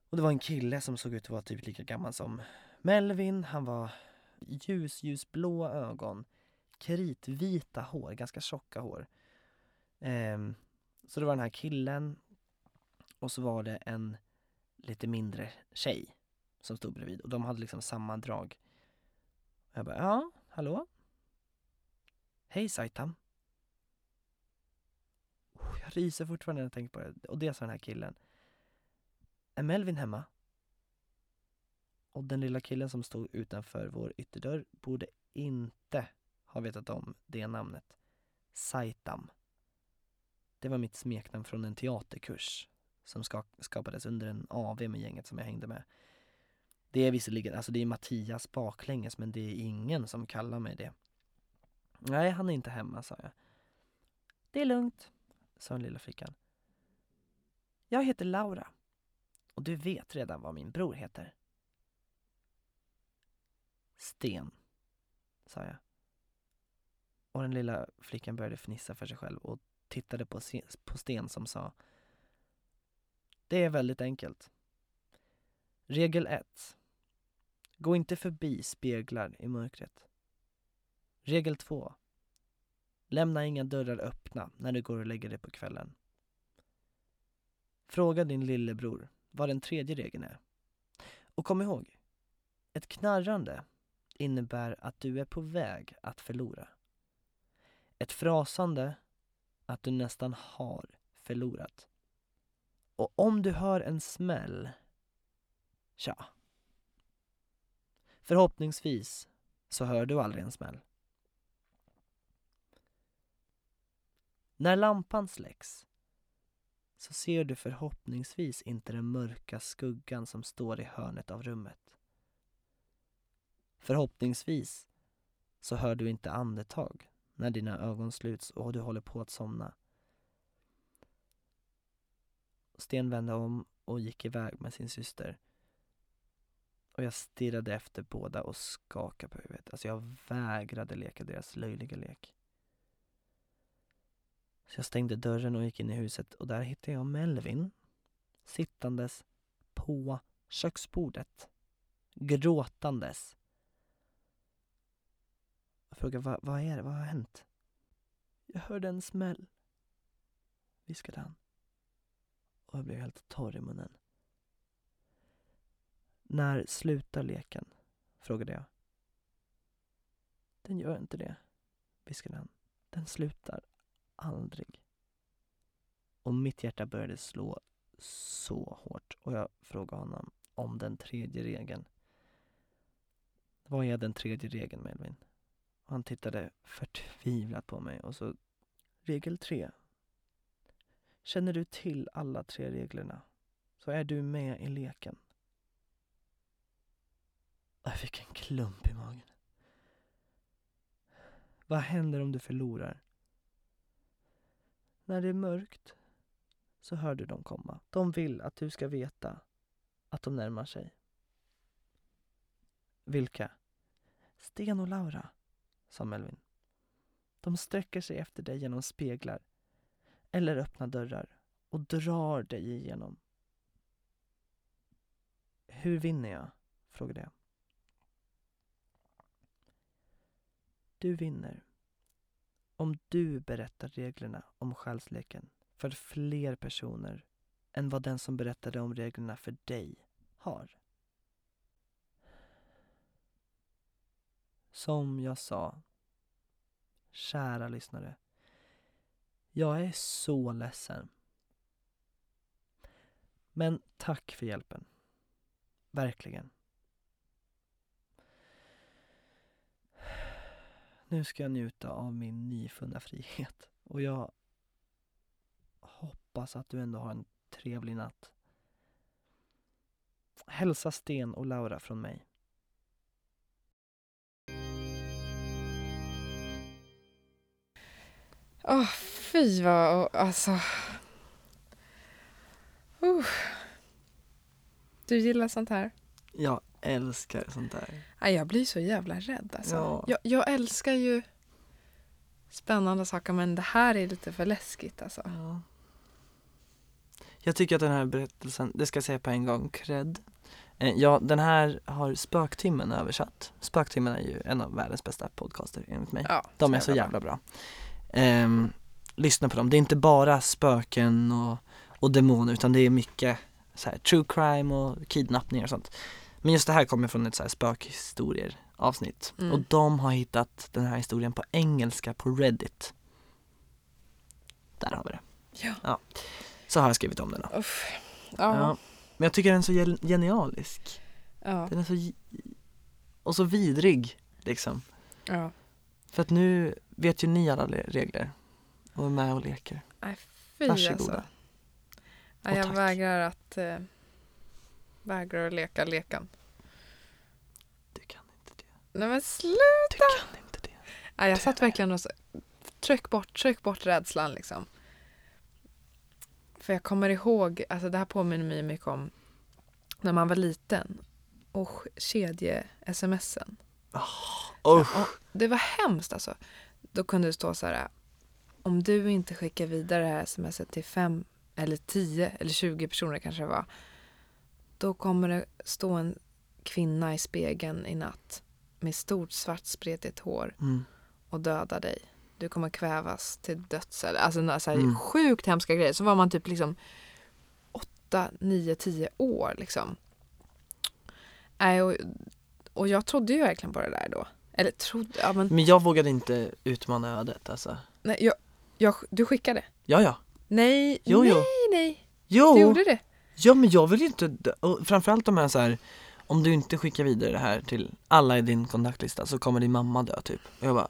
Och det var en kille som såg ut att vara typ lika gammal som Melvin. Han var ljus, ljusblå ögon, kritvita hår, ganska tjocka hår. Um, så det var den här killen och så var det en lite mindre tjej som stod bredvid och de hade liksom samma drag. Jag bara, ja, hallå? Hej Saitam. Oh, jag ryser fortfarande när jag tänker på det. Och det sa den här killen. Är Melvin hemma? Och den lilla killen som stod utanför vår ytterdörr borde inte ha vetat om det namnet. Saitam. Det var mitt smeknamn från en teaterkurs som skapades under en AV med gänget som jag hängde med. Det är visserligen, alltså det är Mattias baklänges men det är ingen som kallar mig det. Nej, han är inte hemma, sa jag. Det är lugnt, sa den lilla flickan. Jag heter Laura. Och du vet redan vad min bror heter. Sten, sa jag. Och den lilla flickan började fnissa för sig själv och tittade på, på Sten som sa Det är väldigt enkelt. Regel 1. Gå inte förbi speglar i mörkret. Regel 2. Lämna inga dörrar öppna när du går och lägger dig på kvällen. Fråga din lillebror vad den tredje regeln är. Och kom ihåg, ett knarrande innebär att du är på väg att förlora. Ett frasande att du nästan har förlorat. Och om du hör en smäll, tja. Förhoppningsvis så hör du aldrig en smäll. När lampan släcks så ser du förhoppningsvis inte den mörka skuggan som står i hörnet av rummet. Förhoppningsvis så hör du inte andetag när dina ögon sluts och du håller på att somna. Sten vände om och gick iväg med sin syster. Och jag stirrade efter båda och skakade på huvudet. Alltså jag vägrade leka deras löjliga lek. Så jag stängde dörren och gick in i huset och där hittade jag Melvin sittandes på köksbordet, gråtandes. Jag frågade, vad, vad är det, vad har hänt? Jag hörde en smäll, viskade han. Och jag blev helt torr i munnen. När slutar leken? frågade jag. Den gör inte det, viskade han. Den slutar aldrig. Och mitt hjärta började slå så hårt och jag frågade honom om den tredje regeln. Vad är den tredje regeln, Melvin? Och han tittade förtvivlat på mig och så Regel tre. Känner du till alla tre reglerna så är du med i leken. Jag fick en klump i magen. Vad händer om du förlorar? När det är mörkt så hör du dem komma. De vill att du ska veta att de närmar sig. Vilka? Sten och Laura, sa Melvin. De sträcker sig efter dig genom speglar eller öppna dörrar och drar dig igenom. Hur vinner jag? frågade jag. Du vinner om du berättar reglerna om själsleken för fler personer än vad den som berättade om reglerna för dig har. som jag sa, kära lyssnare. Jag är så ledsen. Men tack för hjälpen. Verkligen. Nu ska jag njuta av min nyfunna frihet och jag hoppas att du ändå har en trevlig natt. Hälsa Sten och Laura från mig. Åh, fy vad, alltså. Uh. Du gillar sånt här? Jag älskar sånt där. Nej, jag blir så jävla rädd alltså. Ja. Jag, jag älskar ju spännande saker men det här är lite för läskigt alltså. Ja. Jag tycker att den här berättelsen, det ska jag säga på en gång, cred. Eh, Ja, den här har Spöktimmen översatt. Spöktimmen är ju en av världens bästa podcaster enligt mig. Ja, De är så jävla bra. Ehm, lyssna på dem. Det är inte bara spöken och, och demoner utan det är mycket så här, true crime och kidnappningar och sånt. Men just det här kommer från ett så här spökhistorier avsnitt. Mm. Och de har hittat den här historien på engelska på Reddit. Där har vi det. Ja. Så har jag skrivit om den då. Uff. Ja. Ja. Men jag tycker den är så gen- genialisk. Ja. Den är så och så vidrig liksom. ja. För att nu vet ju ni alla le- regler och är med och leker. Nej, fy Varsågoda. alltså. Och jag tack. vägrar att eh, vägrar att leka leken. Du kan inte det. Nej men sluta! Du kan inte det. Nej, jag satt verkligen och så, tryck bort, tryck bort rädslan liksom. För jag kommer ihåg, alltså det här påminner mig mycket om när man var liten och kedje-smsen. Usch. Och det var hemskt alltså. Då kunde det stå så här. Om du inte skickar vidare det här smset till fem eller tio eller tjugo personer kanske det var. Då kommer det stå en kvinna i spegeln i natt med stort svart spretigt hår Mm. och döda dig. Du kommer kvävas till döds. Alltså så här Mm. sjukt hemska grejer. Så var man typ liksom åtta, nio, tio år liksom. Nej, och, och jag trodde ju verkligen på det där då. Eller trodde, ja men Men jag vågade inte utmana ödet alltså. nej, jag, jag, du skickade? Ja, ja. Nej, Jo, nej, jo. nej. Jo! Du gjorde det? Ja, men jag vill ju inte, och framförallt de här så här om du inte skickar vidare det här till alla i din kontaktlista så kommer din mamma dö typ. Och jag bara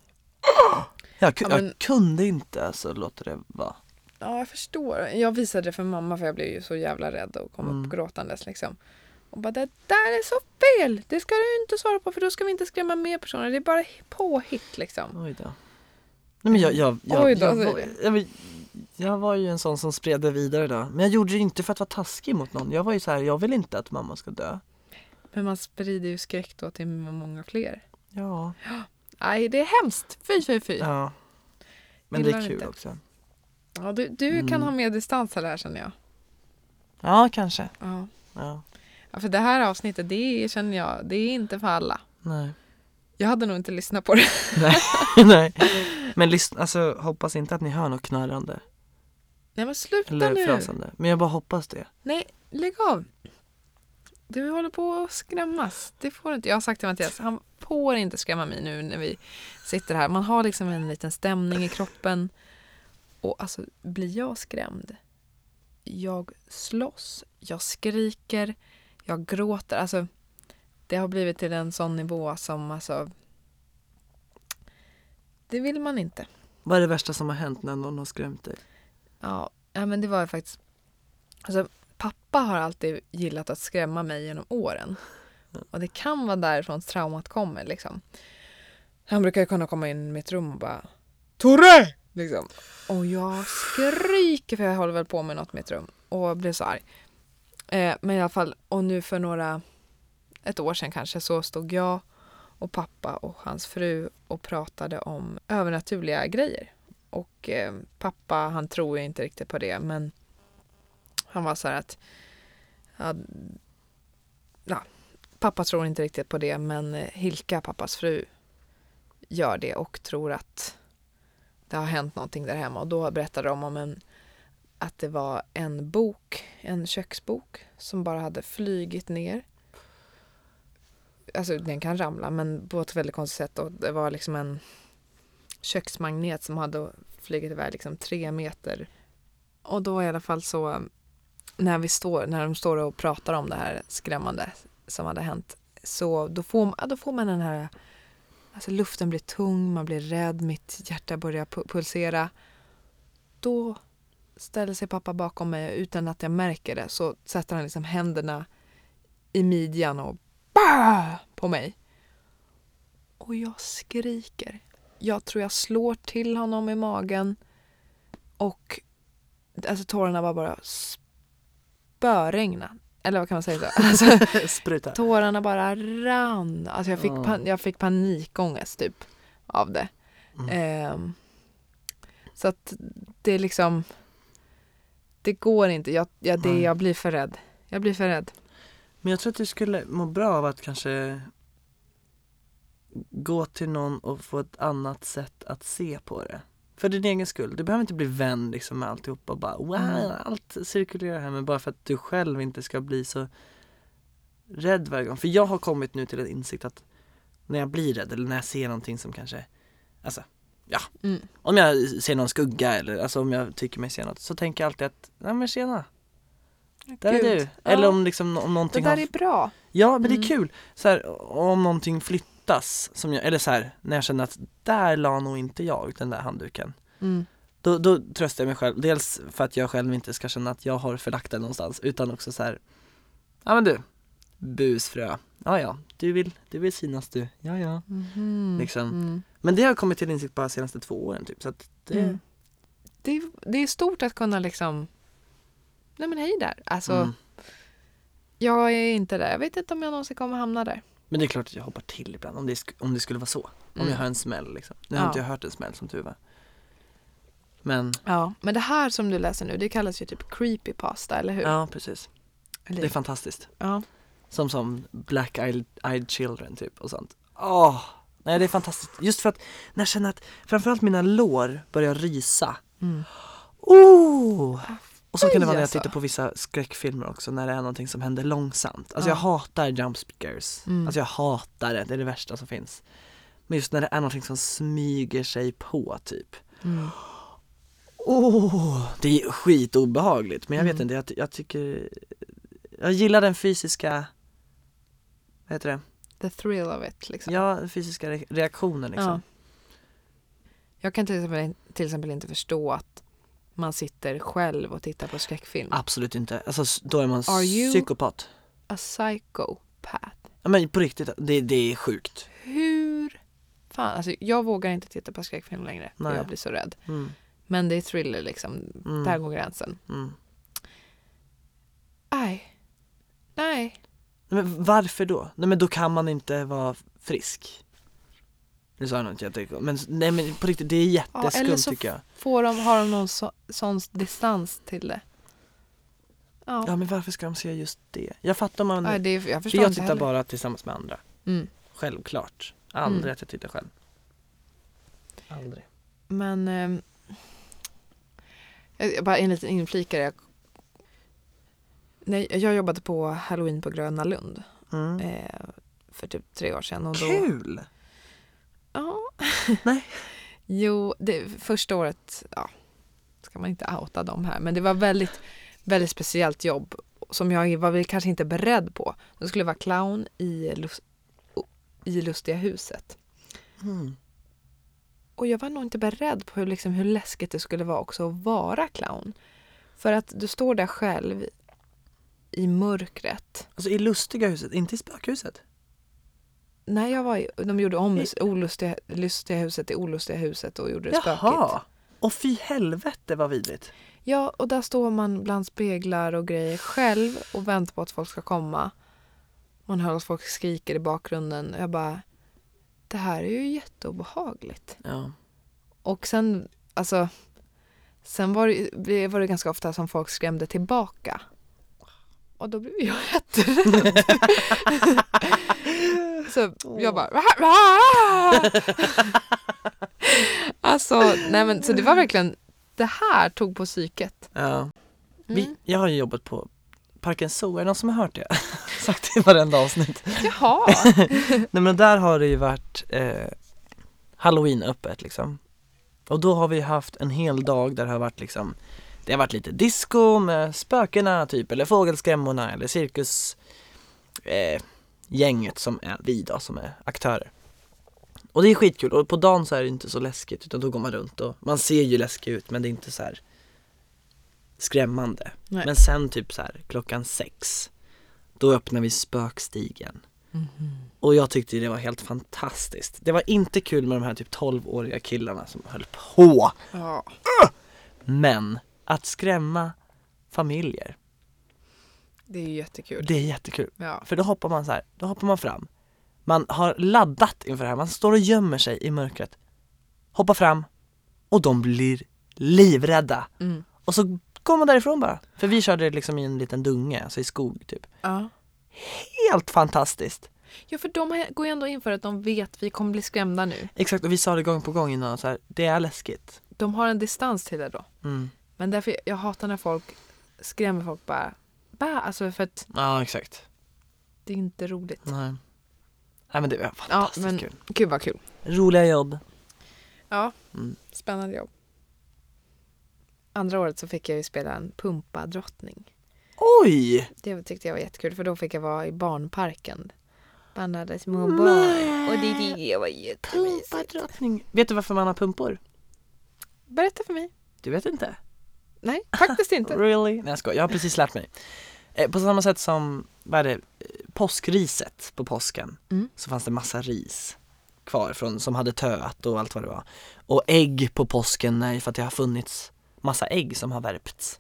[GASPS] jag, Ja, men- jag kunde inte alltså låta det vara. Ja, jag förstår. Jag visade det för mamma för jag blev ju så jävla rädd och kom Mm. upp gråtandes liksom. Och bara det där är så fel! Det ska du inte svara på för då ska vi inte skrämma med personer. Det är bara påhitt liksom. Oj då. Nej men jag, jag, jag, Oj då, jag, du. jag, var- jag var ju en sån som spred det vidare då. Men jag gjorde det inte för att vara taskig mot någon. Jag var ju så här, jag vill inte att mamma ska dö. Men man sprider ju skräck då till många fler. Ja. Nej, det är hemskt. Fy, fy, fy. Ja. ja. Men det Gillar är kul inte. också. du du kan Mm. ha mer distans här känner jag. Ja, kanske. Ja. Ja. ja, för det här avsnittet, det känner jag, det är inte för alla. Nej. Jag hade nog inte lyssnat på det. [LAUGHS] Nej. Nej. Men lyssna, alltså hoppas inte att ni hör något knarrande. Nej men sluta Eller nu. frasande. Men jag bara hoppas det. Nej, lägg av. Du håller på att skrämmas. Det får du inte. Jag har sagt till Mattias, han får inte skrämma mig nu när vi sitter här. Man har liksom en liten stämning i kroppen. Och alltså, blir jag skrämd? Jag slåss, jag skriker, jag gråter. Alltså, det har blivit till en sån nivå som alltså... Det vill man inte. Vad är det värsta som har hänt när någon har skrämt dig? Ja, ja men det var ju faktiskt... Alltså, pappa har alltid gillat att skrämma mig genom åren. Och det kan vara därifrån traumat kommer. Liksom. Han brukar ju kunna komma in i mitt rum och bara Torre! Liksom. Och jag skriker för jag håller väl på med något i mitt rum. Och blir så arg. Eh, men i alla fall, och nu för några, ett år sedan kanske, så stod jag och pappa och hans fru och pratade om övernaturliga grejer. Och eh, pappa, han tror ju inte riktigt på det, men han var så här att ja, ja, pappa tror inte riktigt på det, men eh, Hilka, pappas fru, gör det och tror att det har hänt någonting där hemma. Och då berättade de om en, att det var en bok, en köksbok, som bara hade flygit ner alltså den kan ramla men på ett väldigt konstigt sätt och det var liksom en köksmagnet som hade flugit iväg liksom tre meter. Och då i alla fall så när vi står, när de står och pratar om det här skrämmande som hade hänt så då får, ja, då får man den här Alltså luften blir tung, man blir rädd, mitt hjärta börjar pu- pulsera. Då ställer sig pappa bakom mig utan att jag märker det så sätter han liksom händerna i midjan och bah! på mig. Och jag skriker. Jag tror jag slår till honom i magen och alltså tårarna var bara spöregna. Eller vad kan man säga så? Alltså. [LAUGHS] Tårarna bara rann. Alltså jag fick, pan- jag fick panikångest typ av det. Mm. Ehm, så att det är liksom Det går inte. Jag, jag, det, jag blir för rädd. Jag blir för rädd. Men jag tror att du skulle må bra av att kanske gå till någon och få ett annat sätt att se på det. För din egen skull. Du behöver inte bli vän liksom med alltihopa och bara wow, Mm. allt cirkulerar här men bara för att du själv inte ska bli så rädd varje gång. För jag har kommit nu till en insikt att när jag blir rädd eller när jag ser någonting som kanske, alltså ja, Mm. om jag ser någon skugga eller alltså om jag tycker mig se något så tänker jag alltid att, nej men tjena, där är Gud. du. Ja. Eller om liksom om Det någonting där har är bra. Ja men det Mm. är kul, så här, om någonting flyttas, som jag, eller så här, när jag känner att där la nog inte jag den där handduken Mm. då, då tröstar jag mig själv, dels för att jag själv inte ska känna att jag har förlagt den någonstans utan också så här, ja men du, busfrö, ja ja, du vill, du vill synas du, ja ja Mhm. Liksom. Mm. Men det har jag kommit till insikt bara de senaste två åren typ så det, Mm. Det, det är stort att kunna liksom Nej men hej där. Alltså mm. jag är inte där. Jag vet inte om jag någonsin kommer hamna där. Men det är klart att jag hoppar till ibland om det, sk- om det skulle vara så, om Mm. jag hör en smäll liksom Nu har Ja. inte jag hört en smäll som tur var Men, Ja, men det här som du läser nu, det kallas ju typ creepypasta, eller hur? ja precis, Eller- det är fantastiskt ja. Som som Black Eyed, eyed Children typ och sånt. Åh! nej det är fantastiskt. Just för att när jag känner att framförallt mina lår börjar rysa. Mm. Oh! Och så kan det vara när jag tittar på vissa skräckfilmer också när det är någonting som händer långsamt. Alltså Ja. jag hatar jump scares. Mm. Alltså jag hatar det, det är det värsta som finns. Men just när det är någonting som smyger sig på typ. Mm. Åh! det är skitobehagligt men jag vet Mm. inte, jag, jag tycker Jag gillar den fysiska Vad heter det? The thrill of it liksom. Ja, den fysiska re- reaktionen liksom. Ja. Jag kan till exempel, till exempel inte förstå att man sitter själv och tittar på skräckfilm. Absolut inte. Alltså då är man Are you- psykopat. A psychopath. Ja, men på riktigt, det, det är sjukt. Hur fan, alltså jag vågar inte titta på skräckfilm längre. Nej. jag blir så rädd. Mm. Men det är thriller liksom. Mm. Där går gränsen. Mm. Nej. Nej. Men varför då? Nej men då kan man inte vara frisk. Nu sa jag något jättekonst, men nej men på riktigt, det är jätteskumt eller så tycker jag. Får de, har de någon så, sån distans till det? Ja. Ja men varför ska de se just det? Jag fattar om man, Nej, det jag för förstår jag inte tittar heller. bara tillsammans med andra. Mm. Självklart. Aldrig Mm. att jag tittar själv. Aldrig. Men ehm, jag, jag bara en liten inflikare. Jag, nej, jag jobbade på halloween på Gröna Lund Mm. eh, för typ tre år sedan. Och då, Kul! Ja. Nej. Jo, det, första året, ja, ska man inte outa dem här, men det var väldigt, väldigt speciellt jobb som jag var väl kanske inte beredd på. Jag skulle vara clown i, lus, i Lustiga huset. Mm. Och jag var nog inte beredd på hur, liksom, hur läskigt det skulle vara också att vara clown. För att du står där själv i mörkret. Alltså i lustiga huset, inte i spökhuset. När jag var i, de gjorde om I- olustiga, lustiga huset till olustiga huset och gjorde det spökigt. Jaha! Och fy helvete vad vidrigt. Ja, och där står man bland speglar och grejer själv och väntar på att folk ska komma. Man hör att folk skriker i bakgrunden. Jag bara, det här är ju jätteobehagligt. Ja. Och sen, alltså, sen var det, det var det ganska ofta som folk skrämde tillbaka. Och då blev jag [LAUGHS] jätterädd. Så jag bara... [LAUGHS] alltså, nej men så det var verkligen... Det här tog på psyket. ja. Vi, Mm. jag har ju jobbat på Parken Zoo, är det någon som har hört det? [LAUGHS] Sagt det i varenda avsnitt. Jaha. [LAUGHS] Nej men där har det ju varit eh, Halloween öppet liksom. Och då har vi haft en hel dag där det har varit liksom Det har varit lite disco med spökena typ eller fågelskrämmorna eller cirkus eh, gänget som är vi då som är aktörer. Och det är skitkul och på dagen så är det inte så läskigt utan då går man runt och man ser ju läskig ut men det är inte så skrämmande. Nej. Men sen typ så här klockan sex då öppnar vi spökstigen. Och jag tyckte det var helt fantastiskt. Det var inte kul med de här typ 12-åriga killarna som höll på. Ja. Men att skrämma familjer, Det är ju jättekul. det är jättekul. Ja. För då hoppar man så här, då hoppar man fram. Man har laddat inför det här, man står och gömmer sig i mörkret. Hoppar fram och de blir livrädda. Mm. Och så går man därifrån bara. För vi körde liksom i en liten dunge, alltså i skog typ. Ja. Helt fantastiskt! ja, för de går ju ändå in för att de vet att vi kommer bli skrämda nu. Exakt, och vi sa det gång på gång innan så här, det är läskigt. De har en distans till det då. Mm. Men därför jag hatar när folk skrämmer folk bara. Bara alltså för att Ja, exakt. det är inte roligt. Nej. Nej men det var fantastiskt men- kul. Gud vad kul. Roliga jobb. Ja, Mm. spännande jobb. Andra året så fick jag ju spela en pumpadrottning. Oj! Det tyckte jag var jättekul för då fick jag vara i barnparken. Bland alla små barn. Och det, det var jättemysigt. Pumpadrottning. Vet du varför man har pumpor? Berätta för mig. Du vet inte? Nej, faktiskt inte. [LAUGHS] Really? Nej jag skojar, jag har precis lärt mig. Eh, på samma sätt som, vad är det, eh, påskriset på påsken Mm. så fanns det massa ris kvar från, som hade töat och allt vad det var. Och ägg på påsken, nej, för att det har funnits massa ägg som har värpts.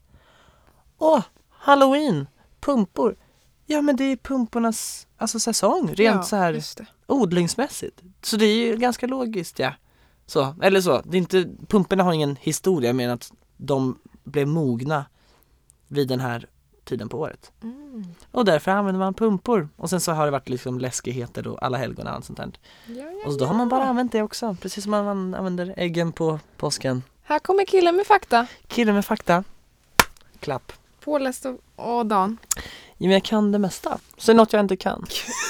Åh, halloween, pumpor. Ja men det är pumpornas, alltså säsong, rent Ja, så här odlingsmässigt. Så det är ju ganska logiskt ja. Så, eller så, det är inte, pumporna har ingen historia mer än att de blev mogna vid den här tiden på året. Mm. Och därför använder man pumpor. Och sen så har det varit liksom läskigheter och alla helgon och allt sånt där. Ja, ja, Och så då har man bara använt det också, precis som man använder äggen på påsken. Här kommer killen med fakta. Killen med fakta. Klapp. Påläst och, Dan. Ja, men jag kan det mesta. Så något jag inte kan.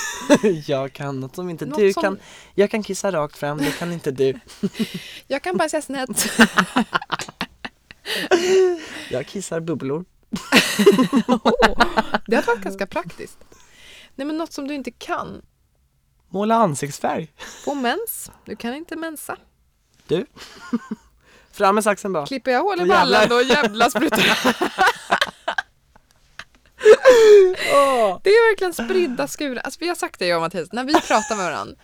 [LAUGHS] jag kan något som inte Något du som- kan. Jag kan kissa rakt fram, det kan inte du. [LAUGHS] Jag kan bajsa snett. [LAUGHS] Jag kissar bubblor. [LAUGHS] Det har varit ganska praktiskt. Nej men något som du inte kan. Måla ansiktsfärg. Få mens. Du kan inte mensa. Fram med saxen bara. Klipper jag hål i jävlar. ballen då jävla sprutar det. Åh. Det är verkligen spridda skurar. Alltså vi har sagt det jag och Mattias, när vi pratar med varandra.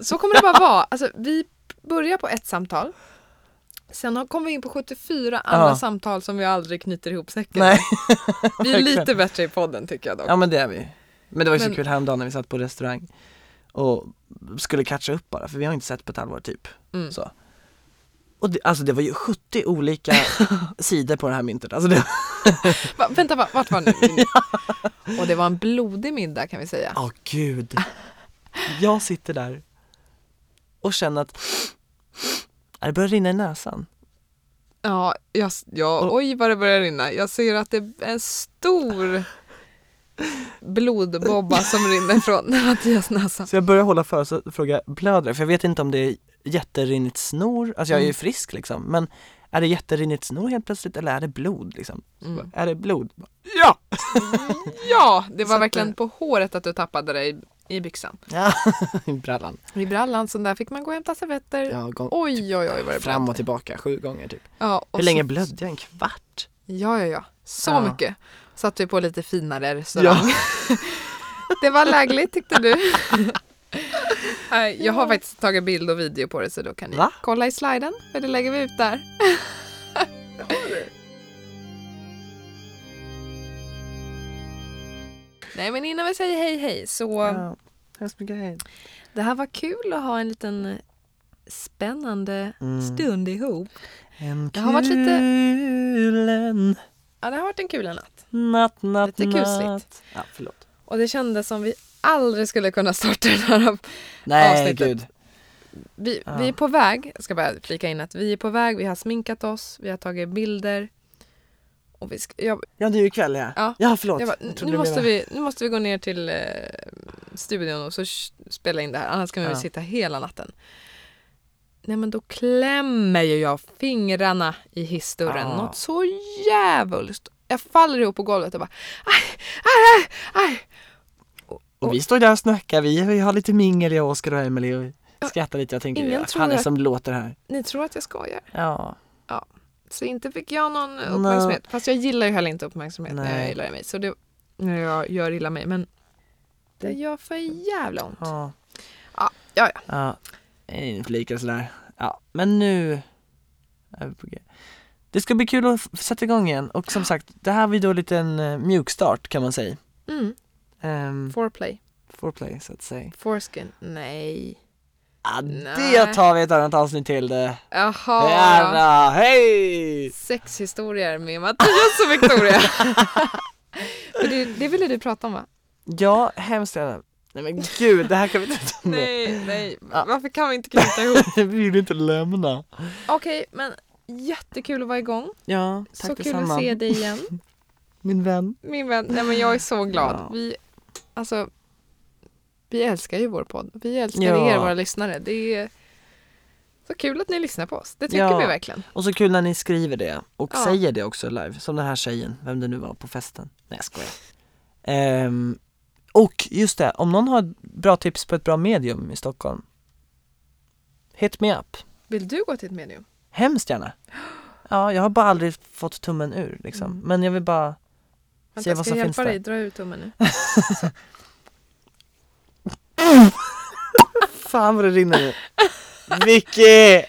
Så kommer det bara vara. Alltså vi börjar på ett samtal. Sen kommer vi in på 74 andra Ja. samtal som vi aldrig knyter ihop säcken Nej. Vi är [LAUGHS] lite bättre i podden tycker jag dock. Ja men det är vi. Men det var ju så Men- kul häromdagen när vi satt på restaurang och skulle catcha upp bara för vi har inte sett på ett halvår typ. Mm. Så. Och det, alltså det var ju 70 olika [LAUGHS] sidor på det här myntet. Alltså det, [LAUGHS] Va, vänta, va, vart var ni? Och det var en blodig middag kan vi säga. Åh gud. Jag sitter där och känner att det börjar rinna i näsan. Ja, jag, ja Och- oj vad det börjar rinna. Jag ser att det är en stor blodbobba som rinner från [LAUGHS] Mattias näsa. Så jag börjar hålla för så fråga blöder? För jag vet inte om det är jätterinnigt snor, alltså jag är ju Mm. frisk liksom men är det jätterinnigt snor helt plötsligt eller är det blod liksom? Mm. Är det blod? Ja! [LAUGHS] Ja, det Så var att verkligen det- på håret att du tappade dig i, byxan. Ja, [LAUGHS] i brallan. I brallan, så där fick man gå och hämta servetter. Ja, gång, Oj, oj, oj vad det fram och tillbaka sju gånger typ. Ja, Hur länge så- blödde jag? En kvart? Ja, ja, ja. Så Ja. mycket. Satt vi på lite finare restaurang. [LAUGHS] det var lägligt tyckte du. [LAUGHS] Jag har faktiskt tagit bild och video på det så då kan ni Va? kolla i sliden. För det lägger vi ut där. Nej men innan vi säger hej hej så Ja, hemskt mycket hej. det här var kul att ha en liten spännande Mm. stund ihop. En Det har varit lite- kulen Ja, det har varit en kul natt. natt, natt, Lite kusligt. natt. Ja, förlåt. Och det kändes som vi aldrig skulle kunna starta den här Nej, Avsnittet. gud. Vi, Ja. vi är på väg, jag ska bara flika in att vi är på väg, vi har sminkat oss, vi har tagit bilder Och vi ska, jag, Ja det är ju ikväll ja. Ja. ja förlåt. jag bara, Jag nu, måste vi, nu måste vi gå ner till eh, studion och så spela in det här. Annars kan vi Ja. sitta hela natten. Nej men då klämmer ju jag fingrarna i hissdörren. Ja. Något så jävulst. Jag faller ihop på golvet och bara aj, aj, aj, aj. Och vi står där och snackar, vi, vi har lite mingel jag, Oskar och Emelie och Ja, skrattar lite. Jag tänker, ja, fan är att- som låter här? Ni tror att jag skojar. Ja. Så inte fick jag någon uppmärksamhet. Fast jag gillar ju heller inte uppmärksamhet när jag Nej. gillar mig. Så det, när jag gör illa mig. Men det gör för jävla ont. Ja. Ja, ja, ja. Ja, inflikar sådär. Ja, men nu är vi på G. Det ska bli kul att sätta igång igen och som sagt, det här blir då lite en uh, mjukstart kan man säga. Mm. Um, Foreplay. foreplay så att säga. Foreskin. Nej. Nej. det tar vi ett annat avsnitt till det. Jaha. Gärna, hej! Sexhistorier med Mattias och Victoria. [LAUGHS] Det, det ville du prata om va? Ja, hemskt gärna. Nej men gud, det här kan vi inte ta med. Nej, nej. Ja. Varför kan vi inte knyta ihop? [LAUGHS] Vi vill inte lämna. Okej, men jättekul att vara igång. Ja, tack så kul att se dig igen. [LAUGHS] Min vän. Min vän. Nej men jag är så glad. Ja. Vi, alltså, vi älskar ju vår podd. Vi älskar Ja. er, våra lyssnare. Det är så kul att ni lyssnar på oss. Det tycker Ja. vi verkligen. Och så kul när ni skriver det och Ja. säger det också live, som den här tjejen, vem det nu var på festen. Nej jag skojar. Ehm, och just det, om någon har bra tips på ett bra medium i Stockholm, hit me up. Vill du gå till ett medium? Hemskt gärna. Ja, jag har bara aldrig fått tummen ur liksom. Mm. Men jag vill bara se Vänta, vad ska som jag finns hjälpa där. dig? Dra ur tummen nu. [LAUGHS] Fan vad det rinner nu. Vicky!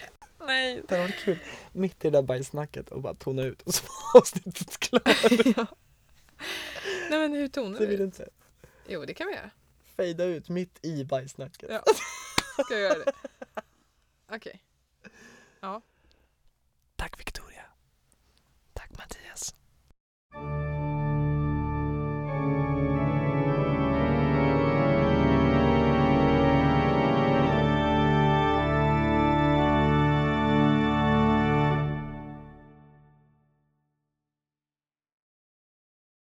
Nej. Det var kul. Mitt i det där bajssnacket och bara tona ut och så var avsnittet klart. ja. Nej men hur tonar det vi? Det inte. Jo det kan vi göra. Fejda ut mitt i bajssnacket. Ja. Ska jag göra det? Okej. Okay. Ja. Tack Victoria. Tack Mattias.